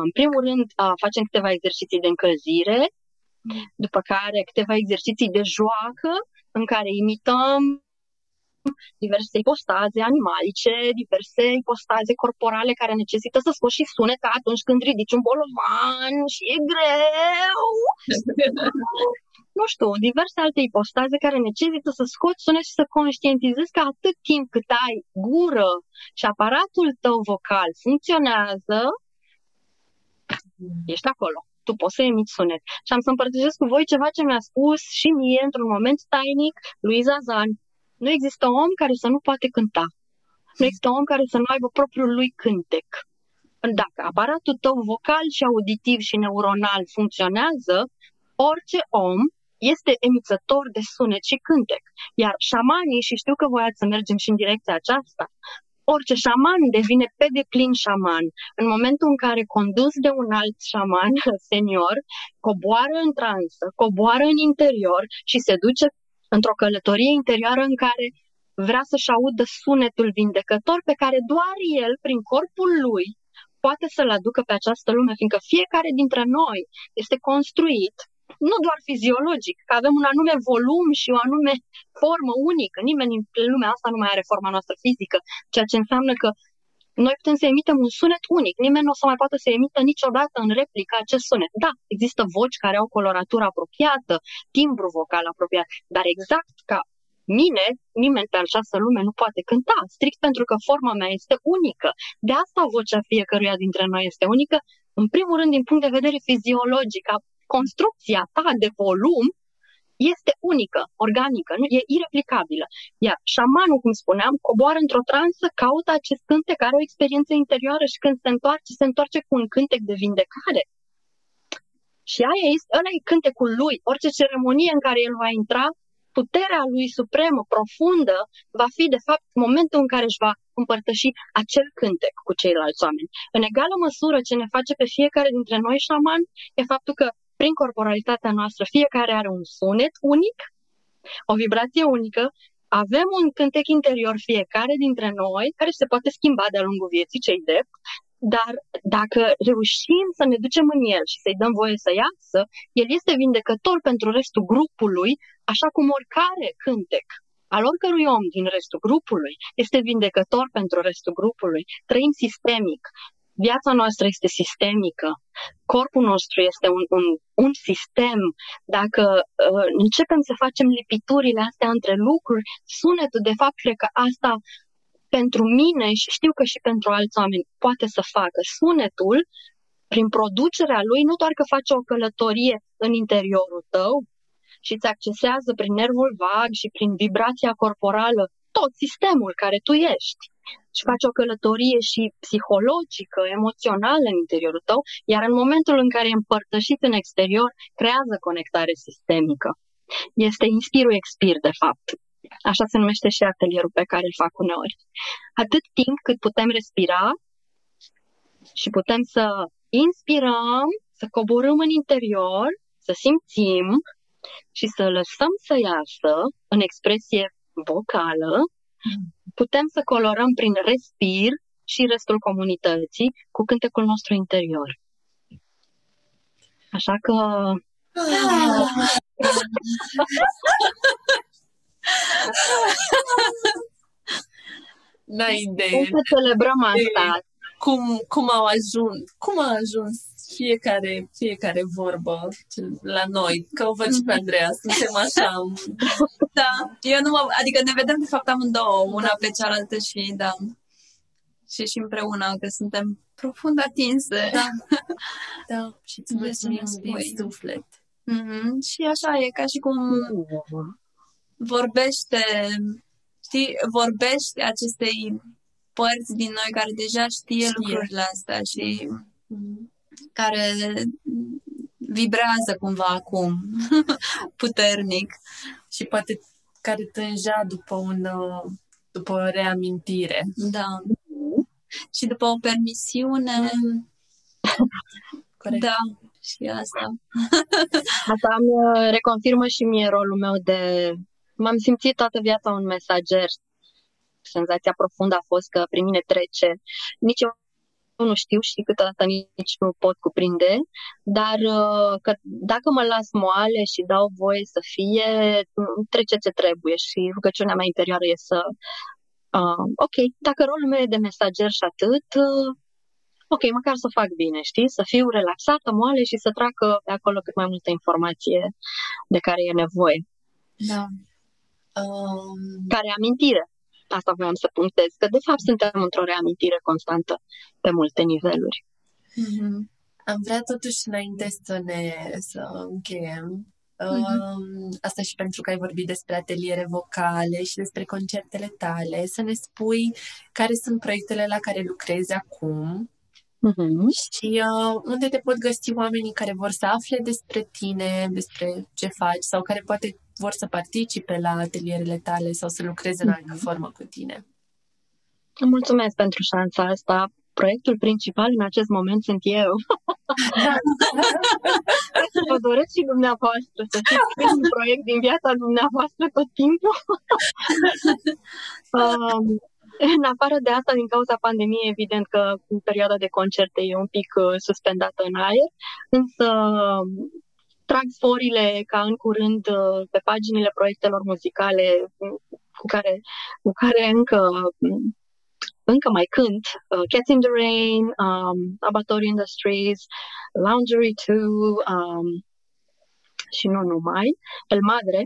S3: În primul rând, facem câteva exerciții de încălzire, după care câteva exerciții de joacă în care imităm diverse ipostaze animalice, diverse ipostaze corporale care necesită să scoți și sunete atunci când ridici un bolovan și e greu. nu știu, diverse alte ipostaze care necesită să scoți sunet și să conștientizezi că atât timp cât ai gură și aparatul tău vocal funcționează, ești acolo. Tu poți să emiți sunet. Și am să împărtășesc cu voi ceva ce mi-a spus și mie într-un moment tainic Luiza Zan, nu există om care să nu poate cânta. Nu există om care să nu aibă propriul lui cântec. Dacă aparatul tău vocal și auditiv și neuronal funcționează, orice om este emițător de sunet și cântec. Iar șamanii, și știu că voiați să mergem și în direcția aceasta, orice șaman devine pe deplin șaman. În momentul în care condus de un alt șaman senior, coboară în transă, coboară în interior și se duce într-o călătorie interioară în care vrea să-și audă sunetul vindecător pe care doar el, prin corpul lui, poate să-l aducă pe această lume, fiindcă fiecare dintre noi este construit nu doar fiziologic, că avem un anume volum și o anume formă unică. Nimeni în lumea asta nu mai are forma noastră fizică, ceea ce înseamnă că noi putem să emitem un sunet unic. Nimeni nu o să mai poată să emită niciodată în replică acest sunet. Da, există voci care au coloratură apropiată, timbru vocal apropiat, dar exact ca mine, nimeni pe această lume nu poate cânta, strict pentru că forma mea este unică. De asta vocea fiecăruia dintre noi este unică, în primul rând din punct de vedere fiziologic, construcția ta de volum este unică, organică, nu? e ireplicabilă. Iar șamanul, cum spuneam, coboară într-o transă, caută acest cântec, are o experiență interioară și când se întoarce, se întoarce cu un cântec de vindecare. Și aia este, ăla e cântecul lui. Orice ceremonie în care el va intra, puterea lui supremă, profundă, va fi, de fapt, momentul în care își va împărtăși acel cântec cu ceilalți oameni. În egală măsură, ce ne face pe fiecare dintre noi șaman e faptul că prin corporalitatea noastră, fiecare are un sunet unic, o vibrație unică, avem un cântec interior fiecare dintre noi, care se poate schimba de-a lungul vieții, cei drept, dar dacă reușim să ne ducem în el și să-i dăm voie să iasă, el este vindecător pentru restul grupului, așa cum oricare cântec al oricărui om din restul grupului este vindecător pentru restul grupului. Trăim sistemic. Viața noastră este sistemică. Corpul nostru este un, un, un sistem. Dacă uh, începem să facem lipiturile astea între lucruri, sunetul, de fapt, cred că asta pentru mine și știu că și pentru alți oameni poate să facă. Sunetul, prin producerea lui, nu doar că face o călătorie în interiorul tău și îți accesează prin nervul vag și prin vibrația corporală tot sistemul care tu ești și faci o călătorie și psihologică, emoțională în interiorul tău, iar în momentul în care e împărtășit în exterior, creează conectare sistemică. Este inspirul expir, de fapt. Așa se numește și atelierul pe care îl fac uneori. Atât timp cât putem respira și putem să inspirăm, să coborâm în interior, să simțim și să lăsăm să iasă în expresie vocală, putem să colorăm prin respir și restul comunității cu cântecul nostru interior. Așa că...
S4: N-ai idee.
S3: Să celebrăm asta.
S4: Cum, cum au ajuns, cum a ajuns fiecare, fiecare vorbă la noi, că o văd și pe mhm. Andreea, suntem așa.
S1: da, eu nu mă, adică ne vedem de fapt amândouă, una da. pe cealaltă și da. Și și împreună, că suntem profund atinse.
S4: Da, da. și îți mulțumim din suflet.
S1: Mm-hmm. Și așa e, ca și cum vorbește, știi, vorbește acestei părți din noi care deja știe, știe. lucrurile astea și mm-hmm care vibrează cumva acum puternic.
S4: Și poate care tângea după, un, după o reamintire.
S1: Da. Și după o permisiune.
S4: Corect.
S1: Da, și asta.
S3: Asta îmi uh, reconfirmă și mie rolul meu de... M-am simțit toată viața un mesager. Senzația profundă a fost că prin mine trece. Nici eu nu știu și câteodată nici nu pot cuprinde, dar uh, că dacă mă las moale și dau voie să fie, trece ce trebuie și rugăciunea mea interioară e să, uh, ok, dacă rolul meu e de mesager și atât, uh, ok, măcar să fac bine, știi? Să fiu relaxată, moale și să tracă pe acolo cât mai multă informație de care e nevoie.
S1: Da.
S3: Um... Care amintire asta voiam să punctez, că de fapt suntem într-o reamintire constantă pe multe niveluri.
S4: Mm-hmm. Am vrea totuși înainte să ne să încheiem Mm-hmm. Asta și pentru că ai vorbit despre ateliere vocale și despre concertele tale, să ne spui care sunt proiectele la care lucrezi acum mm-hmm. și uh, unde te pot găsi oamenii care vor să afle despre tine, despre ce faci sau care poate vor să participe la atelierele tale sau să lucreze în altă mhm. formă cu tine.
S3: Mulțumesc pentru șansa asta. Proiectul principal în acest moment sunt eu. Vă doresc și dumneavoastră să fiți un proiect din viața dumneavoastră tot timpul. um, în afară de asta, din cauza pandemiei, evident că perioada de concerte e un pic uh, suspendată în aer, însă trag sforile ca în curând uh, pe paginile proiectelor muzicale cu care, cu care încă încă mai cânt uh, Cats in the Rain, um, Abator Industries, Laundry 2 um, și nu numai, El Madre,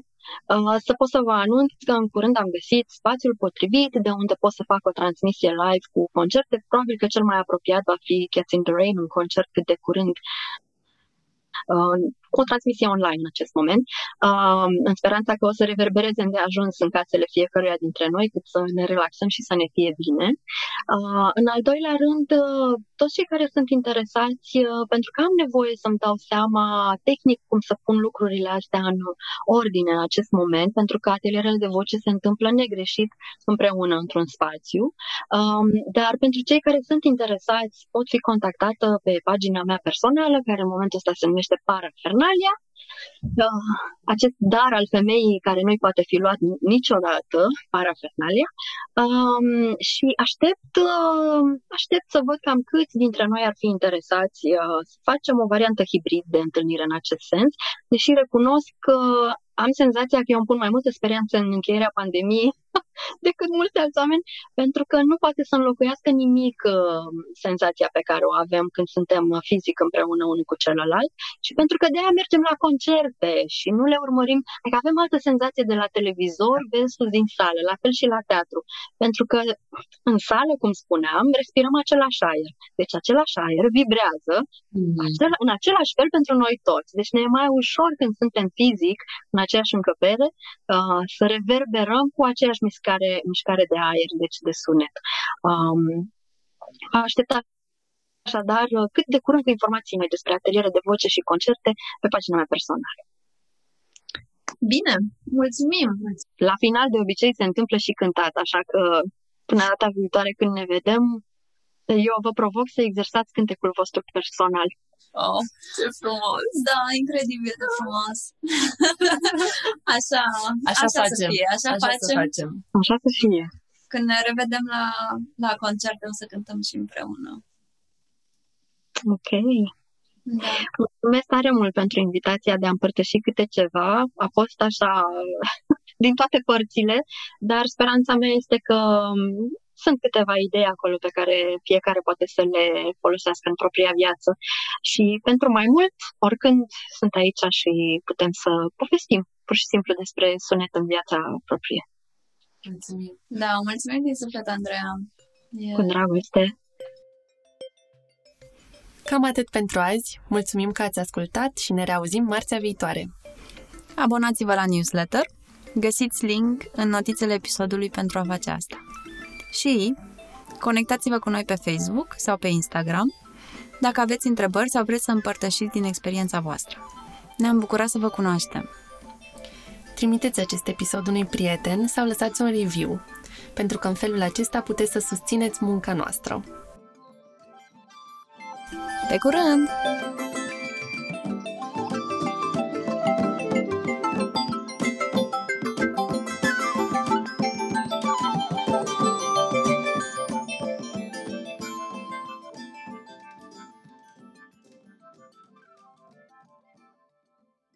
S3: uh, să pot să vă anunț că în curând am găsit spațiul potrivit de unde pot să fac o transmisie live cu concerte. Probabil că cel mai apropiat va fi Cats in the Rain, un concert cât de curând uh, cu o transmisie online în acest moment, uh, în speranța că o să reverbereze de ajuns în casele fiecăruia dintre noi, cât să ne relaxăm și să ne fie bine. Uh, în al doilea rând, uh, toți cei care sunt interesați, uh, pentru că am nevoie să-mi dau seama tehnic cum să pun lucrurile astea în ordine în acest moment, pentru că atelierele de voce se întâmplă negreșit împreună într-un spațiu. Um, dar pentru cei care sunt interesați, pot fi contactată pe pagina mea personală, care în momentul ăsta se numește Paraferna Somalia, uh, acest dar al femeii care nu-i poate fi luat niciodată, parafernalia, um, și aștept, uh, aștept să văd cam câți dintre noi ar fi interesați uh, să facem o variantă hibrid de întâlnire în acest sens, deși recunosc că am senzația că eu îmi pun mai multă speranță în încheierea pandemiei decât mulți alți oameni, pentru că nu poate să înlocuiască nimic uh, senzația pe care o avem când suntem uh, fizic împreună unul cu celălalt și pentru că de aia mergem la concerte și nu le urmărim, adică avem altă senzație de la televizor versus din sală, la fel și la teatru, pentru că în sală, cum spuneam, respirăm același aer, deci același aer vibrează mm. acel, în același fel pentru noi toți, deci ne e mai ușor când suntem fizic în aceeași încăpere uh, să reverberăm cu aceeași mișcare, mișcare de aer, deci de sunet. Um, aștepta așadar cât de curând cu informații mai despre ateliere de voce și concerte pe pagina mea personală.
S1: Bine, mulțumim!
S3: La final, de obicei, se întâmplă și cântat, așa că până data viitoare când ne vedem, eu vă provoc să exersați cântecul vostru personal.
S1: Oh, ce frumos! Da, incredibil de frumos! așa, așa, așa facem. să fie, așa, așa facem. Să facem.
S3: Așa să fie.
S1: Când ne revedem la, la concert, o să cântăm și împreună.
S3: Ok. Da. Mulțumesc tare mult pentru invitația de a împărtăși câte ceva. A fost așa din toate părțile, dar speranța mea este că sunt câteva idei acolo pe care fiecare poate să le folosească în propria viață. Și pentru mai mult, oricând sunt aici și putem să povestim pur și simplu despre sunet în viața proprie.
S1: Mulțumim. Da, mulțumim din suflet, Andreea.
S3: Yeah. Cu dragoste.
S4: Cam atât pentru azi. Mulțumim că ați ascultat și ne reauzim marțea viitoare.
S2: Abonați-vă la newsletter. Găsiți link în notițele episodului pentru a face asta și conectați-vă cu noi pe Facebook sau pe Instagram dacă aveți întrebări sau vreți să împărtășiți din experiența voastră. Ne-am bucurat să vă cunoaștem.
S4: Trimiteți acest episod unui prieten sau lăsați un review, pentru că în felul acesta puteți să susțineți munca noastră.
S2: Pe curând!